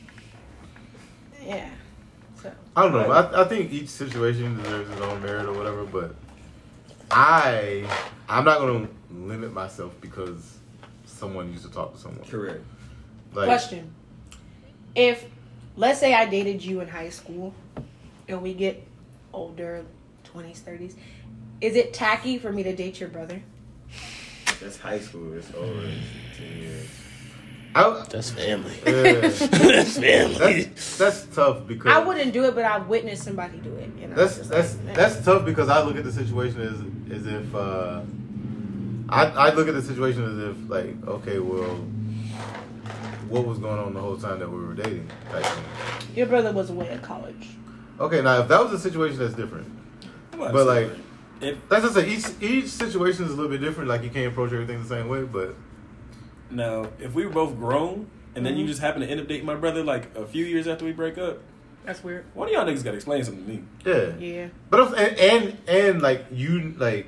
Yeah. So. I don't know. I, I think each situation deserves its own merit or whatever, but I I'm not gonna limit myself because someone used to talk to someone. Correct. Like, Question: If let's say I dated you in high school, and we get older, twenties, thirties, is it tacky for me to date your brother? That's high school. It's over. Ten years. I, That's family. yeah, that's family. that's that's tough because I wouldn't do it, but I've witnessed somebody do it. You know, That's that's like, that's tough because I look at the situation as as if uh, I I look at the situation as if like okay well what was going on the whole time that we were dating type thing. your brother was away at college. Okay, now if that was a situation that's different, but like if that's just a, each each situation is a little bit different. Like you can't approach everything the same way, but now if we were both grown and then you mm-hmm. just happen to end up dating my brother like a few years after we break up, That's weird. one of y'all niggas gotta explain something to me. yeah, Yeah. But I'm- and, and and like you like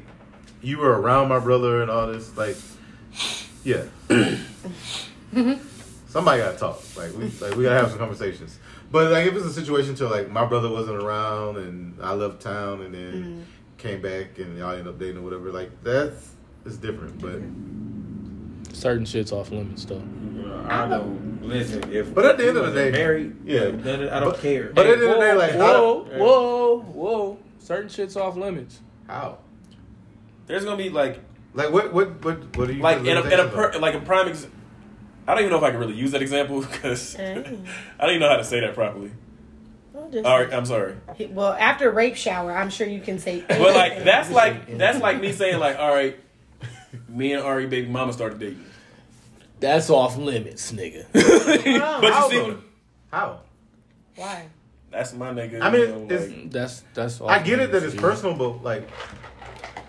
you were around my brother and all this like yeah. Somebody gotta talk. Like we like we gotta have some conversations. But like if it's a situation to like my brother wasn't around and I left town and then mm-hmm. came back and y'all end up dating or whatever. Like that's it's different, but Certain shit's off limits though. I don't listen. If But at the end of the day- married, yeah. then I don't But- care. but at the end of the day, like whoa, how, whoa, whoa. Certain shit's off limits. how? There's gonna be like Like what what what what are you like in a, in a per, on? like a prime ex- I don't even know if I can really use that example because I don't even know how to say that properly. Just- All right, I'm sorry. Well, after rape shower, I'm sure you can say. But like that's like that's like me saying like, all right, me and Ari baby mama started dating. That's off limits, nigga. But How you see. How? why? that's my nigga. I mean, you know, like, that's that's. Off I get it that it's dude. personal, but like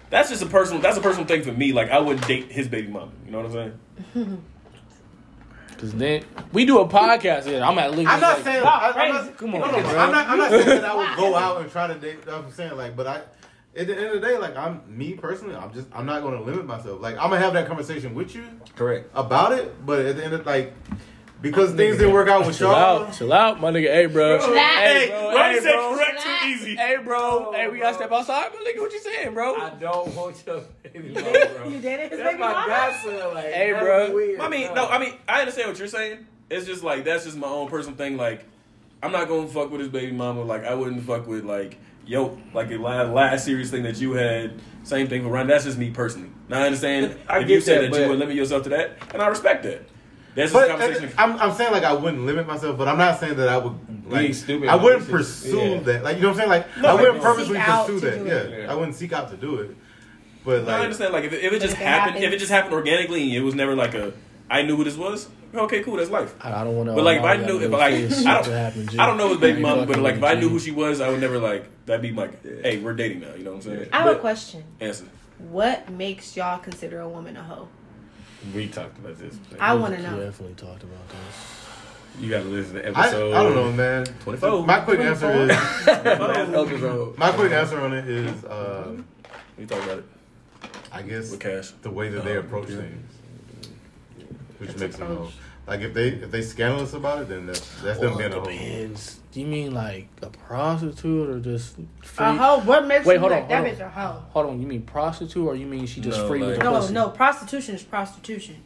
that's just a personal. That's a personal thing for me. Like I wouldn't date his baby mama. You know what I'm saying? Cause then we do a podcast here. I'm at least. I'm not like, saying I, I'm not, Come on, no, no, bro. I'm not. I'm not saying that I would go out and try to date. I'm saying like, but I. At the end of the day, like I'm me personally, I'm just I'm not going to limit myself. Like I'm gonna have that conversation with you correct. about it, but at the end of like because things didn't work out with Chill y'all. out, chill out, my nigga. Hey, bro. Hey, bro, Ronnie hey, said bro. correct too easy. Hey, bro. Oh, hey, we gotta step outside, my nigga. What you saying, bro? I don't want your baby You mama, bro. you did it, That's baby my mama. godson. Like, Hey, bro. Weird, I mean, no, I mean, I understand what you're saying. It's just like that's just my own personal thing. Like, I'm not gonna fuck with his baby mama. Like, I wouldn't fuck with like yo, like the last, last serious thing that you had. Same thing with Ryan. That's just me personally. Now I understand I if you get said that, that, you would limit yourself to that, and I respect that. That's just But conversation. I'm, I'm saying like I wouldn't limit myself, but I'm not saying that I would like Being stupid. I wouldn't It's pursue yeah. that. Like you know what I'm saying? Like No, I wouldn't like, purposely pursue that. Yeah. Yeah. I wouldn't seek out to do it. But No, I understand. Like if, if it just if it happened, if it just happened organically, and it was never like a, I knew who this was. Okay, cool. That's life. I I don't want to. But like if I knew, if like I don't, I don't know his baby mom, but like if I knew who she was, I would never like that'd be like, hey, we're dating now. You know what I'm saying? I have a question. Answer. What makes y'all consider a woman a hoe? We talked about this. I want to know. definitely talked about this. You gotta listen to I, I episode. don't know, man. 24. My quick answer is my quick answer on it is uh, We talk about it I guess with cash. the way that they approach things, which makes them know. Like if they if they scandalous about it, then that's that's them being a hoe. depends. Do you mean like a prostitute or just free? A hoe? What makes Wait, you hold like on, that hold bitch a hoe? Hold on, you mean prostitute or you mean she just No, free with like- the No, pussy? no. Prostitution is prostitution.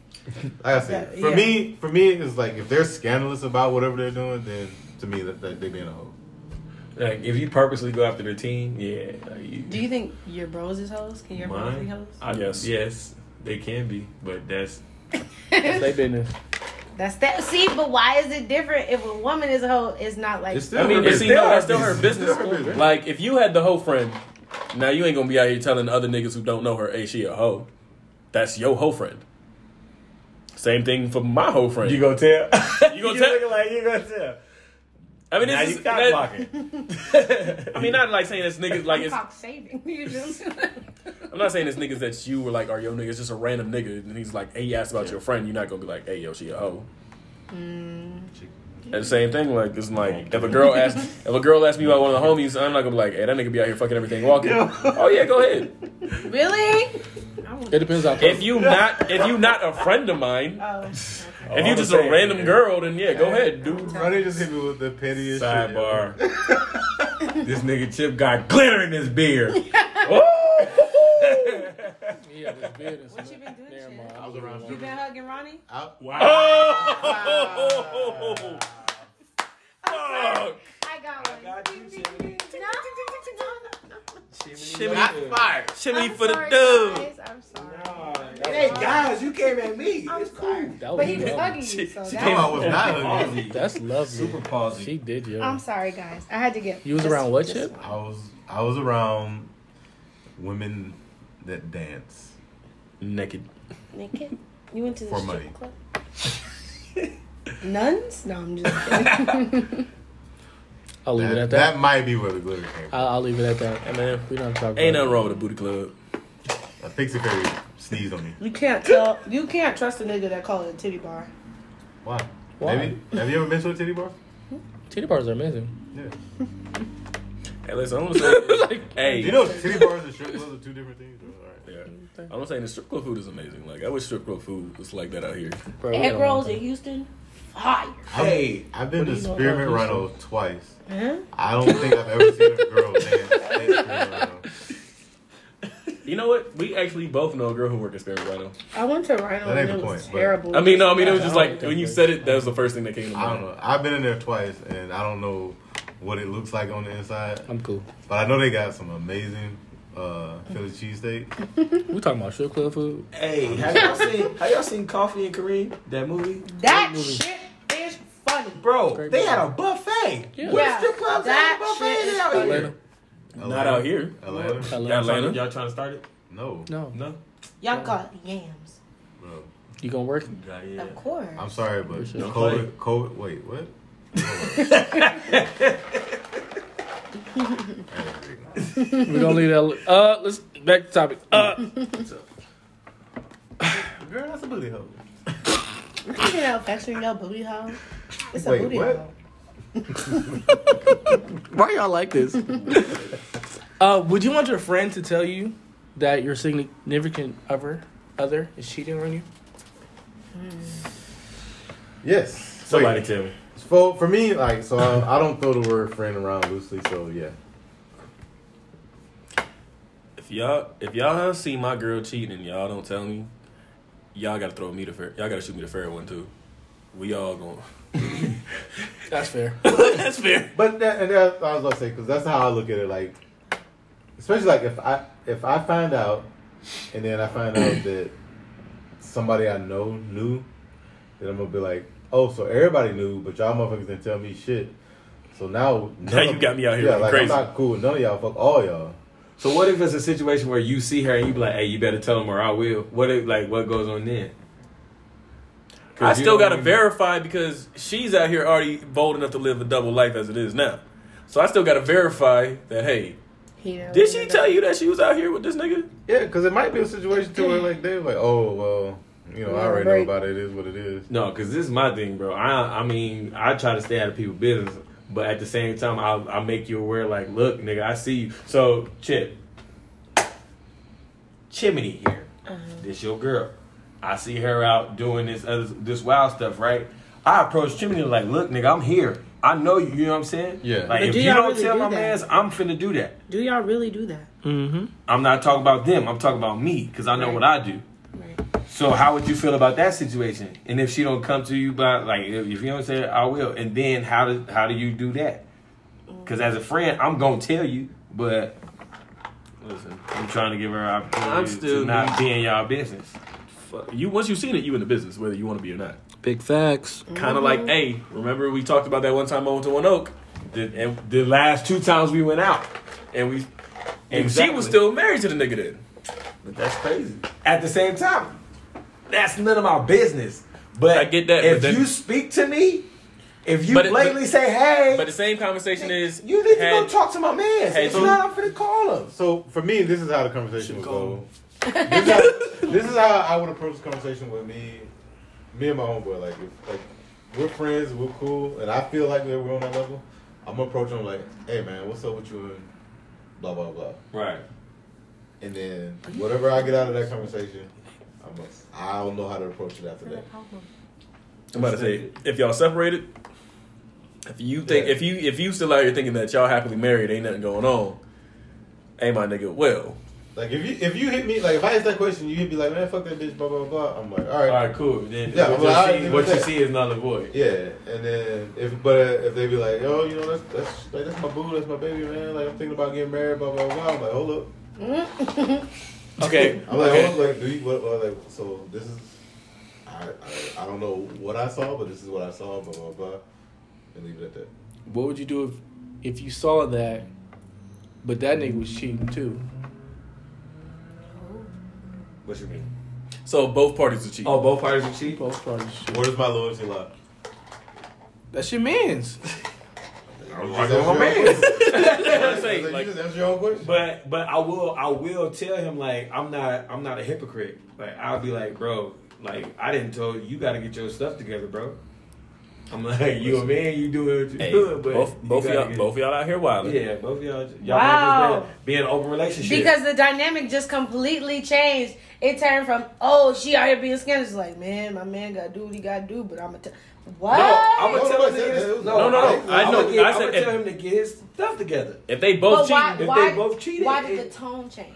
Like I said, Yeah, for yeah. me, for me, it's like if they're scandalous about whatever they're doing, then to me that, that they being a hoe. Like if you purposely go after the team, yeah. Like, you, Do you think your bros is hoes? Can your bros be Mine? hoes? I, Yes. Yes, they can be, but that's That's their business. That's that. See, but why is it different if a woman is a hoe? It's not like It's still I mean, her but see, no, that's still her business. Still her business. Like, if you had the hoe friend, now you ain't gonna be out here telling other niggas who don't know her, hey, she a hoe. That's your hoe friend. Same thing for my hoe friend. you gonna tell. You gonna tell? looking like you gonna tell. I mean, now it's you just, cock that, blocking. I mean, not like saying it's niggas like it's. cock saving. You just- I'm not saying it's niggas that you were like, are your niggas just a random nigga, and he's like, hey, he asked about your friend. You're not gonna be like, hey, yo, she a hoe. Mm. And the same thing, like it's like if a girl asks if a girl asks me about one of the homies, I'm not gonna be like, hey, that nigga be out here fucking everything walking. oh yeah, go ahead. really? It depends on If you not if you not a friend of mine, Oh, if you just a random girl, then yeah, go ahead, dude. Ronnie just hit me with the pettiest shit. Sidebar. this nigga Chip got glitter in his beard. yeah, this business. What you been doing, Never mind. I was around you been hugging Ronnie? I, Oh, fuck. I got one. got you, Shimmy. No, no, no. Shimmy, fired. shimmy I'm for the dude. guys. I'm sorry. Hey guys, you came at me. I'm It's sorry. cool. That But he was was lovely. hugging you, She- so she that's, no, I was not hugging. Palsy. That's lovely. Super palsy. She did, yo. I'm sorry, guys. I had to get. You was just- around what, Chip? I was I was around women that dance. Naked. Naked? You went to the For strip money. club? Nuns? No, I'm just kidding. I'll leave it That, at that that. might be where the glitter came from. I'll, I'll leave it at that. Hey man, We don't talk about ain't it. nothing wrong with a booty club. I think Fairy sneezed on me. you can't tell. You can't trust a nigga that call it a titty bar. Why? Why? Maybe. Have you ever been to a titty bar? Hmm? Titty bars are amazing. Yeah. Hey, listen, I'm gonna say, hey, Do you know titty bars and strip clubs are two different things? All right. I'm not saying the strip club food is amazing. Like I wish strip club food was like that out here. Bro, we Egg got rolls in Houston, fire. Hey, I've been to do you Spearmint Rhino twice. Huh? I don't think I've ever seen a girl dance at Spearmint Rhino. You know what? We actually both know a girl who worked at Spearmint Rhino. I went to Rhino That and ain't it the was point, but- terrible. I mean, no, I mean it was just like when you said it, that was the first thing that came to mind. I don't mind. know. I've been in there twice, and I don't know what it looks like on the inside, I'm cool. but I know they got some amazing uh, Philly cheesesteak. We talking about strip club food? Hey, have y'all seen have y'all seen Coffee and Kareem? That movie? that movie. shit is funny. Bro, Great they movie. had a buffet. Yeah. What Yeah, strip clubs that have a shit buffet is out funny. here? Atlanta? Not out here. Atlanta? Y'all trying, Atlanta? y'all trying to start it? No, No. No. Y'all got yams. bro. You gonna work? Yeah, yeah. Of course. I'm sorry, but Don't play. COVID, COVID. Wait, what? We're gonna leave that. Uh, let's back to topic. Uh, Girl, that's a booty hole. You can out flexing your booty hole. It's a Wait, booty what? hole. why y'all like this? uh, would you want your friend to tell you that your significant other other is cheating on you? Yes. Somebody Wait, tell me. For for me, like, so I, I don't throw the word friend around loosely. So yeah. If y'all if y'all see my girl cheating and y'all don't tell me, y'all gotta throw me the fair. Y'all gotta shoot me the fair one too. We all going. That's fair. That's fair. But that, and that, I was gonna say because that's how I look at it. Like, especially like if I if I find out, and then I find out that somebody I know knew, then I'm gonna be like, oh, so everybody knew, but y'all motherfuckers didn't tell me shit. So now, Now you got me out here Yeah, like crazy. I'm not cool with none of y'all. Fuck all y'all. So what if it's a situation where you see her and you be like, "Hey, you better tell him or I will." What if like what goes on then? I still gotta even- verify because she's out here already bold enough to live a double life as it is now. So I still gotta verify that. Hey, He did she tell you that she was out here with this nigga? Yeah, because it might be a situation to where like they're like, oh well, you know, I already know about it. It is what it is. No, because this is my thing, bro. I I mean, I try to stay out of people's business, but at the same time, I'll, I'll make you aware, like, look, nigga, I see you. So, Chip, Chimney here, this your girl. I see her out doing this other, this wild stuff, right? I approach Chimney like, look, nigga, I'm here. I know you. You know what I'm saying? Yeah. Like, But if do you don't really tell do my that? man's, I'm finna do that. Do y'all really do that? Mm-hmm. I'm not talking about them. I'm talking about me because I know Right. what I do. Right. So how would you feel about that situation? And if she don't come to you by like if if you don't say it, I will. And then how do how do you do that? Because as a friend, I'm gonna tell you, but listen, I'm trying to give her an opportunity I'm still to not need- be in y'all business. Fuck. You once you've seen it, you in the business, whether you want to be or not. Big facts. Kind of like, mm-hmm. hey, remember we talked about that one time I went to One Oak, The, and the last two times we went out, and we, and she was still married to the nigga then. but that's crazy. At the same time, that's none of my business. But I get that, If then- you speak to me, if you But it- blatantly but- say, "Hey," But the same conversation is You need to had- go talk to my man. Hey, if so- not, I'm finna call him. So for me, this is how the conversation would Should go. this, is how, this is how I would approach the conversation with me, me and my homeboy. Like, if, like we're friends, we're cool, and I feel like we're on that level. I'm gonna approach him like, "Hey man, what's up with you?" and blah blah blah. Right. And then whatever I get out of that conversation, I'm a, I don't know how to approach it after that. I'm about to say, if y'all separated, if you think Yeah. if you if you still out here thinking that y'all happily married, ain't nothing going on. Hey, my nigga, well, Like if you if you hit me like if I ask that question, you hit me like, "Man, fuck that bitch," blah blah blah. I'm like, all right, All right, cool. Then Yeah, what, well, you, see, what you see is null and void. Yeah, and then if but if they be like, oh, you know, that's that's like, that's my boo, that's my baby, man. Like I'm thinking about getting married, blah blah blah. I'm like, hold up. okay, I'm like, okay. hold like, do you what? what like, so this is, I, I I don't know what I saw, but this is what I saw, blah blah blah, and leave it at that. What would you do if if you saw that, but that nigga was cheating too? What you mean? So both parties are cheating. Oh, both parties are cheating? Both parties. cheating. Where does my loyalty lie? That's your man's. I'm like, oh, my man. I'm saying, you like, just answer your own question. But but I will I will tell him like I'm not I'm not a hypocrite. Like I'll be like, bro, like I didn't tell you, you got to get your stuff together, bro. I'm like, you a man, you doing what you hey, doing, but both both gotta y'all get- both y'all out here wilding. Yeah, both y'all. Y'all Wow. wow. Be in an open relationship. Because the dynamic just completely changed. It turned from, oh, she out here being scandalous. Like, man, my man got to do what he got to do, but I'm going to tell. What? no, I'm gonna tell him to get his, no, No, no, no. I'm I know. get- I I'm said gonna tell him to get his stuff together. If they both but why, if they both cheated, why did it- the tone change?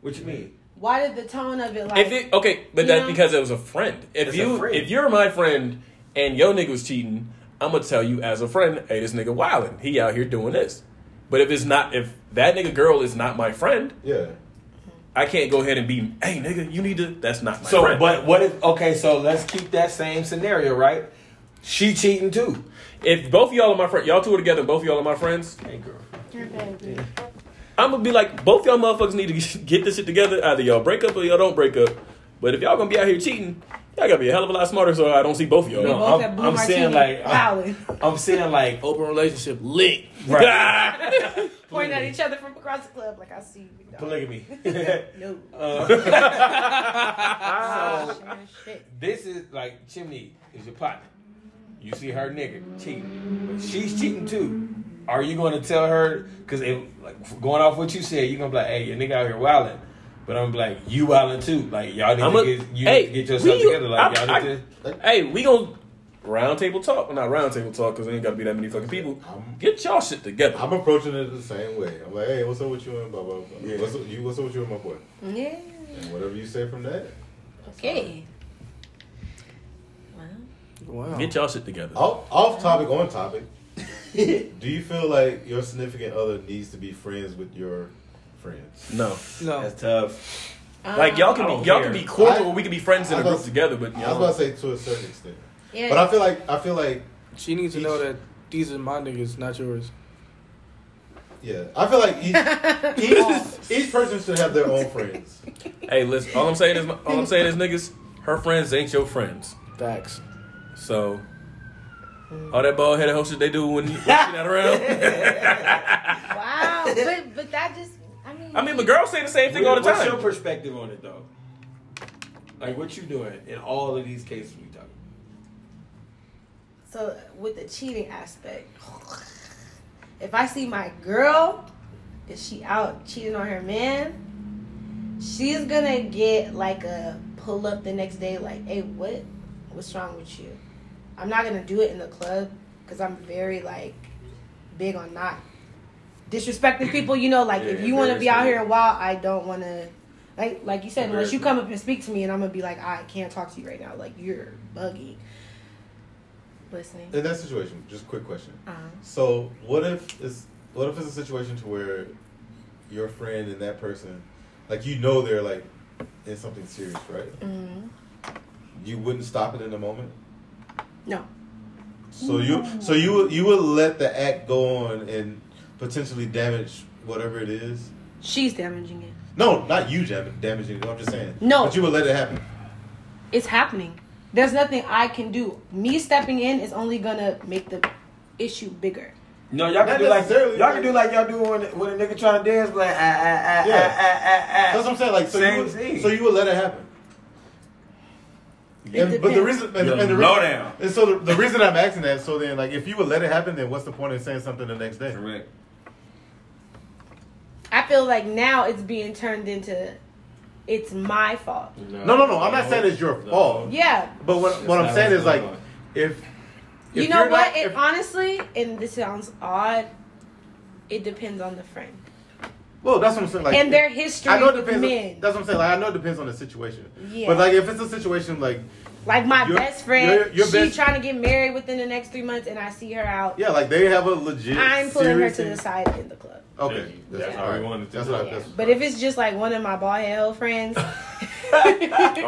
What you mean? Why did the tone of it like? If it okay, but that's know? because it was a friend. If It's a you friend. if you're my friend and your nigga was cheating, I'm gonna tell you as a friend, hey, this nigga wildin'. He out here doing this. But if it's not, if that nigga girl is not my friend, Yeah. I can't go ahead and be, hey nigga, you need to. That's not my So, friend. but what if? Okay, so let's keep that same scenario, right? She cheating too. if both of y'all are my friend, y'all two are together, both of y'all are my friends, Hey, girl. Your baby. I'm gonna be like, both y'all motherfuckers need to get this shit together. Either y'all break up or y'all don't break up. But if y'all gonna be out here cheating, y'all gotta be a hell of a lot smarter. So I don't see both of y'all. No, both I'm- have blue I'm saying, martini like, howling, I'm saying like, Open relationship lit. right? pointing at each other from across the club like I see you. dog. Polygamy. No. Uh, shit. this is like Chimney is your partner. You see her nigga cheating, but she's cheating too. Are you going to tell her? Because like going off what you said, you're gonna be like, "Hey, your nigga out here wilding," but I'm like, "You wilding too." Like y'all need I'm to a- get you hey, need to get yourself we- together. Like I- y'all I- need to. Hey, we gonna round table talk. Well, not round table talk because there ain't gotta be that many fucking people. Get y'all shit together. I'm approaching it the same way. I'm like, hey, what's up with you and blah blah blah. Yeah. What's up, you? What's up with you and my boy? Yeah. And whatever you say from that. Okay. Well, Wow. Get y'all shit together. Off, off topic, on topic. Do you feel like your significant other needs to be friends with your friends? No, No. That's tough. Uh, like y'all can be y'all care. can be cordial. I- or we can be friends in I a was group about- together. But I was about to say to a certain extent, yeah. but I feel like I feel like She needs to know that these are my niggas, not yours. yeah, I feel like each each, each person should have their own friends. hey, listen. All I'm saying is, all I'm saying is, niggas, her friends ain't your friends. Facts. So. All that bald headed hoe shit they do when, when she not around. wow. but but that just. I mean. I mean, the girls say the same thing all the time. What's your time. perspective on it though? Like what you doing in all of these cases we talking? About? So with the cheating aspect, if I see my girl, is she out cheating on her man? She's gonna get like a pull up the next day, like, hey, what, what's wrong with you? I'm not gonna do it in the club because I'm very like big on not disrespecting people. You know, like if you want to be out here a while, I don't want to. Like, like you said, unless you come up and speak to me, and I'm gonna be like, I can't talk to you right now. Like you're buggy. Listening. In that situation, just quick question. Uh-huh. So what if it's what if it's a situation to where your friend and that person, like you know they're like in something serious, right? Mm-hmm. You wouldn't stop it in the moment. No. So you so you you would let the act go on and potentially damage whatever it is. She's damaging it. No, not you dam- damaging it. I'm just saying. No. but you would let it happen. It's happening. There's nothing I can do. Me stepping in is only gonna make the issue bigger. No, y'all can Not do like y'all can do like y'all do when when a nigga trying to dance, like ah ah ah Yeah. ah ah ah ah. That's what I'm saying. Like so, Same you would, thing. so you would let it happen. It And, but the reason, and, and the low reason, down. and so the, the reason I'm asking that, so then, like, if you would let it happen, then what's the point in saying something the next day? Correct. I feel like now it's being turned into it's my fault. No, no, no. I'm not saying it's your fault. Yeah. But what, what I'm saying is like, going on. if, You if know you're what? not- it if- honestly, and this sounds odd, it depends on the friend. Well, that's what I'm saying. Like, and their history I know it depends. men. On, that's what I'm saying. Like, I know it depends on the situation. Yeah. But like, if it's a situation like, like my your- best friend, your- your she best- trying to get married within the next three months and I see her out. yeah, like they have a legit. I'm pulling her to the side in the club. Okay, That's Yeah. how we wanted to That's do what I. it. Yeah. That's, But if it's just like one of my bald head hoe friends, Oh,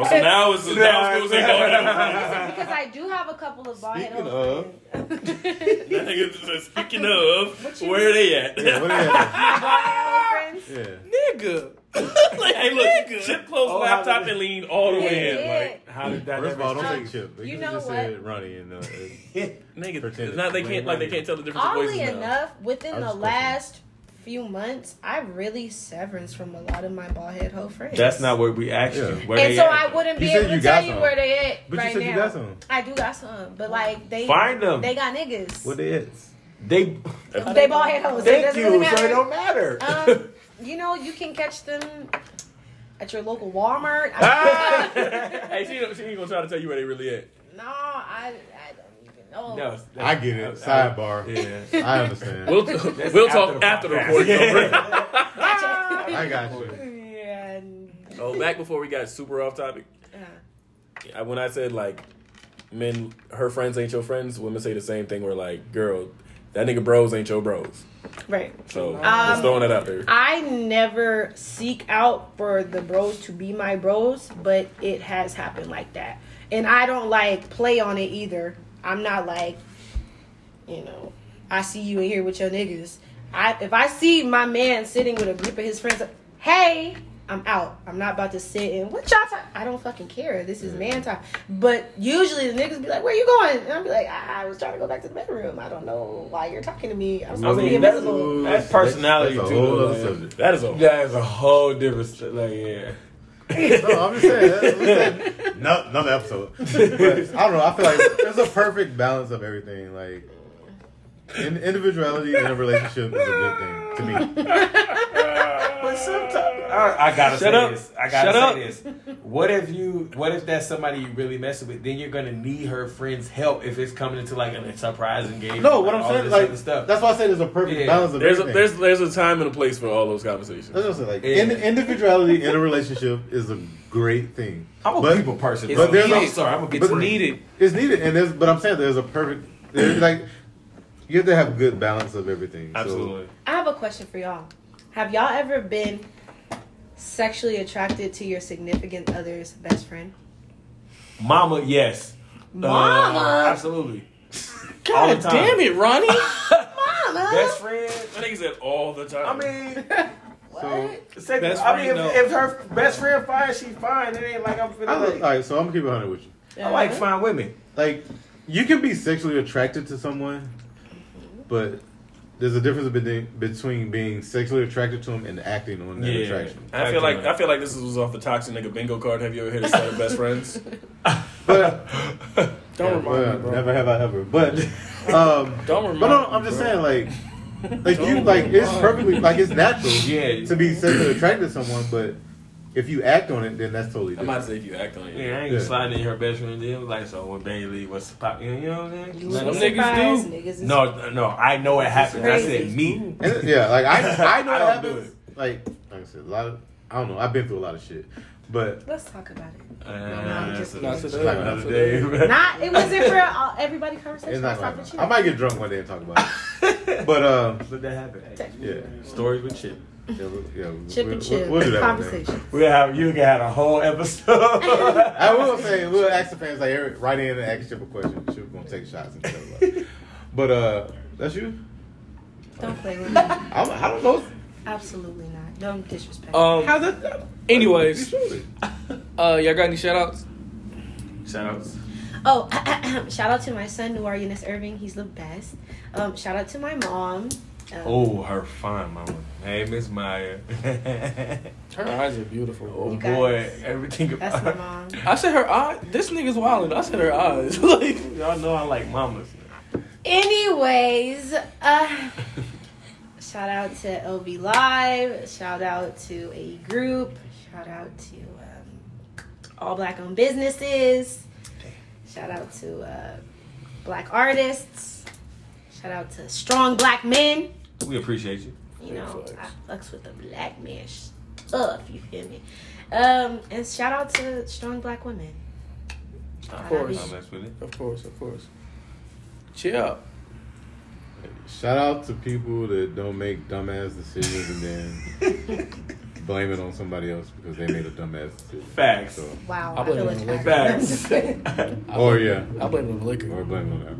so now it's now it's gonna say because I do have a couple of bald head Speaking hoe of- friends. That nigga Speaking of, where they at? yeah, what do you have? bald head hoe friends. yeah. Nigga. like, hey, look, Chip closed Oh, laptop how- and leaned all the way in. Like, How did that? First of all, don't say Chip. you You know just what? said Ronnie and uh, nigga, Pretend it's not they can't like they can't tell the difference of Oddly voices now. enough, within I was the just last few months, I really severance from a lot of my bald head hoe friends. That's not what we asked Yeah. you. Where and they so at? I wouldn't be You able to you tell got you where they at But you right said now. you got some. I do got some, but like they Find them. They got niggas. what they is? They. they bald head hoes. so Thank doesn't you. really So it don't matter. um, you know, you can catch them at your local Walmart. Hey, she, she ain't gonna try to tell you where they really at. no, I, I don't no, I get it. Sidebar. Yeah. I understand. We'll we'll talk after the podcast. recording. Yeah. I got you. Yeah, Oh, back before we got super off topic. Uh, I- when I said like men, her friends ain't your friends, women say the same thing. Where like, girl, that nigga bros ain't your bros. right. So Um, just throwing that out there. I never seek out for the bros to be my bros, but it has happened like that. And I don't like play on it either. I'm not like, you know, I see you in here with your niggas. I if I see my man sitting with a group of his friends, hey, I'm out. I'm not about to sit and what y'all talk? I don't fucking care. This is man time. But usually the niggas be like, "Where you going?" And I'll be like, "I was trying to go back to the bedroom. I don't know why you're talking to me. I'm I supposed to be mean, that's, invisible." that's personality That's a too. whole though, subject. That is a That is a whole different. st- Like, yeah. No, I'm just saying. That's, no, another episode. But I don't know. I feel like there's a perfect balance of everything. Like, in, individuality in a relationship is a good thing to me. But sometimes I, I gotta Shut say up. this. I gotta Shut say up. this. What if you? What if that's somebody you really messing with? Then you're gonna need her friend's help if it's coming into like a surprise engagement. No, what I'm saying, this like, other stuff. that's why I say there's a perfect Yeah. balance of there's a, everything. there's there's a time and a place for all those conversations. That's what I'm saying. Like, Yeah. in, individuality in a relationship is a great thing. I'm a but, people person. It's but there's I'm a- sorry. I'm a It's people. needed. It's needed, and there's. But I'm saying there's a perfect. There's like, you have to have good balance of everything. So- Absolutely. I have a question for y'all. Have y'all ever been sexually attracted to your significant other's best friend? Mama, yes. Mama? Uh, absolutely. All the God time. damn it, Ronnie. Mama. Best friend. That nigga said all the time. I mean, what? say, Best I mean, if, no. if her best friend fine, she fine. It ain't like I'm feeling I, like. all right, so I'm gonna keep it 100 with you. I like fine women. Like, you can be sexually attracted to someone, but there's a difference between between being sexually attracted to them and acting on that Yeah. attraction. I feel like I feel like this was off the toxic nigga bingo card. Have you ever hit a set of best friends? But Don't yeah, remind well, me, bro. never have I ever. But um, Don't remind but no, I'm just bro. saying like. Like you, Don't like it's perfectly like it's natural, Yeah. to be sexually attracted to someone, but if you act on it, then that's totally I might different. say if you act on it. Yeah, I ain't Yeah. sliding in her best friend deal. Like, so when Bailey was pop, you know what I'm saying? would Some be niggas surprised. do. Niggas No, no, I know it happens. I said me. And yeah, like I, I know I it don't do happens. Like, like I said, a lot of I don't know. I've been through a lot of shit, but Let's talk about it. Uh, I'm just that's kidding. a- Not today. Not. It wasn't for all, everybody conversation. it's not talk like with you. I might get drunk one day and talk about it. But um, Let that happen. yeah, Stories with Chip. Yeah, we- yeah Chip we'll, and chip. We'll, we'll do that one day. Conversation. We'll have you can have a whole episode. I will say we'll ask the fans like Eric, write in and ask Chip a question. Chip gonna take shots and tell about. But uh, that's you. Don't play with me. I'm, I don't know. Absolutely not. Don't disrespect. Um. How's that? Anyways, uh, y'all got any shout outs? Shout outs. Oh, shout out to my son, Noir Eunice Irving. He's the best. Um, shout out to my mom. Um, Oh, her fine mama. Hey, Miss Maya. Her eyes are beautiful. oh You guys. boy, everything That's about my mom. I said her eyes. This nigga's wildin'. I said her eyes. like, Y'all know I like mamas. Anyways, uh, shout out to OV Live. Shout out to a group. Shout out to um, all black owned businesses. Shout out to uh, black artists. Shout out to strong black men. We appreciate you. You know, I fucks with the black man stuff. You feel me? Um, and shout out to strong black women. of course, I'll mess with it. of course, of course. Chill. Shout out to people that don't make dumbass decisions and then blame it on somebody else because they made a dumbass decision. Facts. So, Wow, I I, blame feel it on attacked. liquor. I'm just kidding. I Or, blame- yeah. I blame it on liquor. or blame it on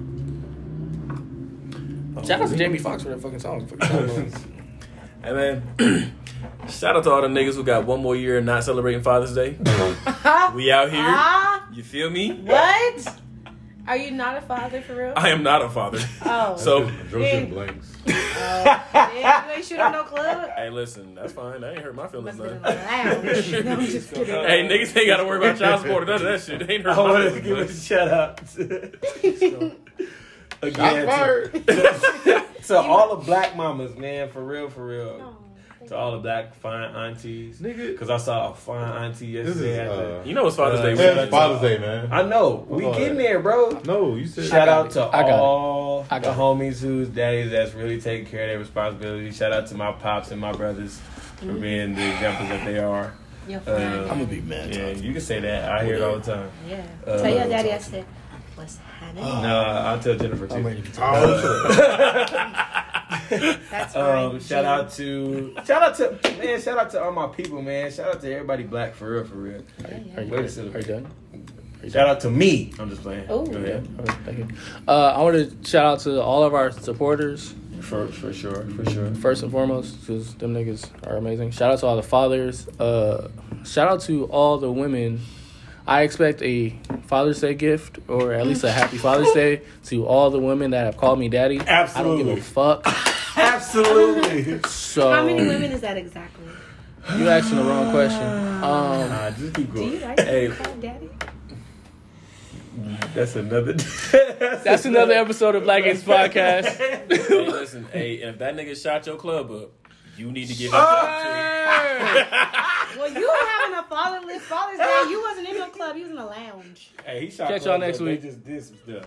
Shout out to Jamie Foxx for that fucking song. Fucking song. Hey man, shout out to all the niggas who got one more year and not celebrating Father's Day. We out here. Ah, You feel me? what? Are you not a father for real? I am not a father. Oh. So that. Joseph blanks. Oh, damn, you ain't shooting no club? hey, listen, that's fine. I ain't hurt my feelings. Must None. been in the lounge. No, I'm just kidding. Hey, niggas ain't got to worry about child support or none of that shit. They ain't I hurt oh, my want to give feelings. a shout out. Shots Again, to, fired. to all the black mamas, man, for real, for real. Oh, thank To all the black fine aunties. Nigga. Because I saw a fine auntie This is, yesterday. uh, You know it's Father's Day. Uh, we yeah, it's Father's Day, man. I know. We Hold on. getting there, bro. No, you said. Shout got out to I got it. all I the got it. homies whose daddies that's really taking care of their responsibilities. Shout out to my pops and my brothers for being the examples that they are. Your Uh. I'm gonna be mad. Yeah, you can say that. I hear it all the time. yeah. uh, Tell your daddy I said, what's happening? No, I'll tell Jennifer too. I'm ready to be That's fine. Um, shout out to shout out to man, shout out to all my people, man. Shout out to everybody black for real, for real. Are you, Wait a are you done? Shout out to me. I'm just playing. Oh, yeah. ahead. Thank you. Uh, I want to shout out to all of our supporters For for sure, for sure. first and foremost because them niggas are amazing. Shout out to all the fathers. Uh, shout out to all the women. I expect a Father's Day gift or at least a Happy Father's Day to all the women that have called me daddy. Absolutely. I don't Absolutely. give a fuck. Absolutely. So How many women is that exactly? you asking the wrong question. Um, Nah, just keep going. Do going. you like to hey, be called daddy? that's another. that's another episode of Black Ace Podcast. hey, listen, hey, and if that nigga shot your club up, you need to give him Well, you were having a fatherless Father's Day. You wasn't in no club. You was in a lounge. Hey, he shot Catch y'all next up. They week. Just did some stuff.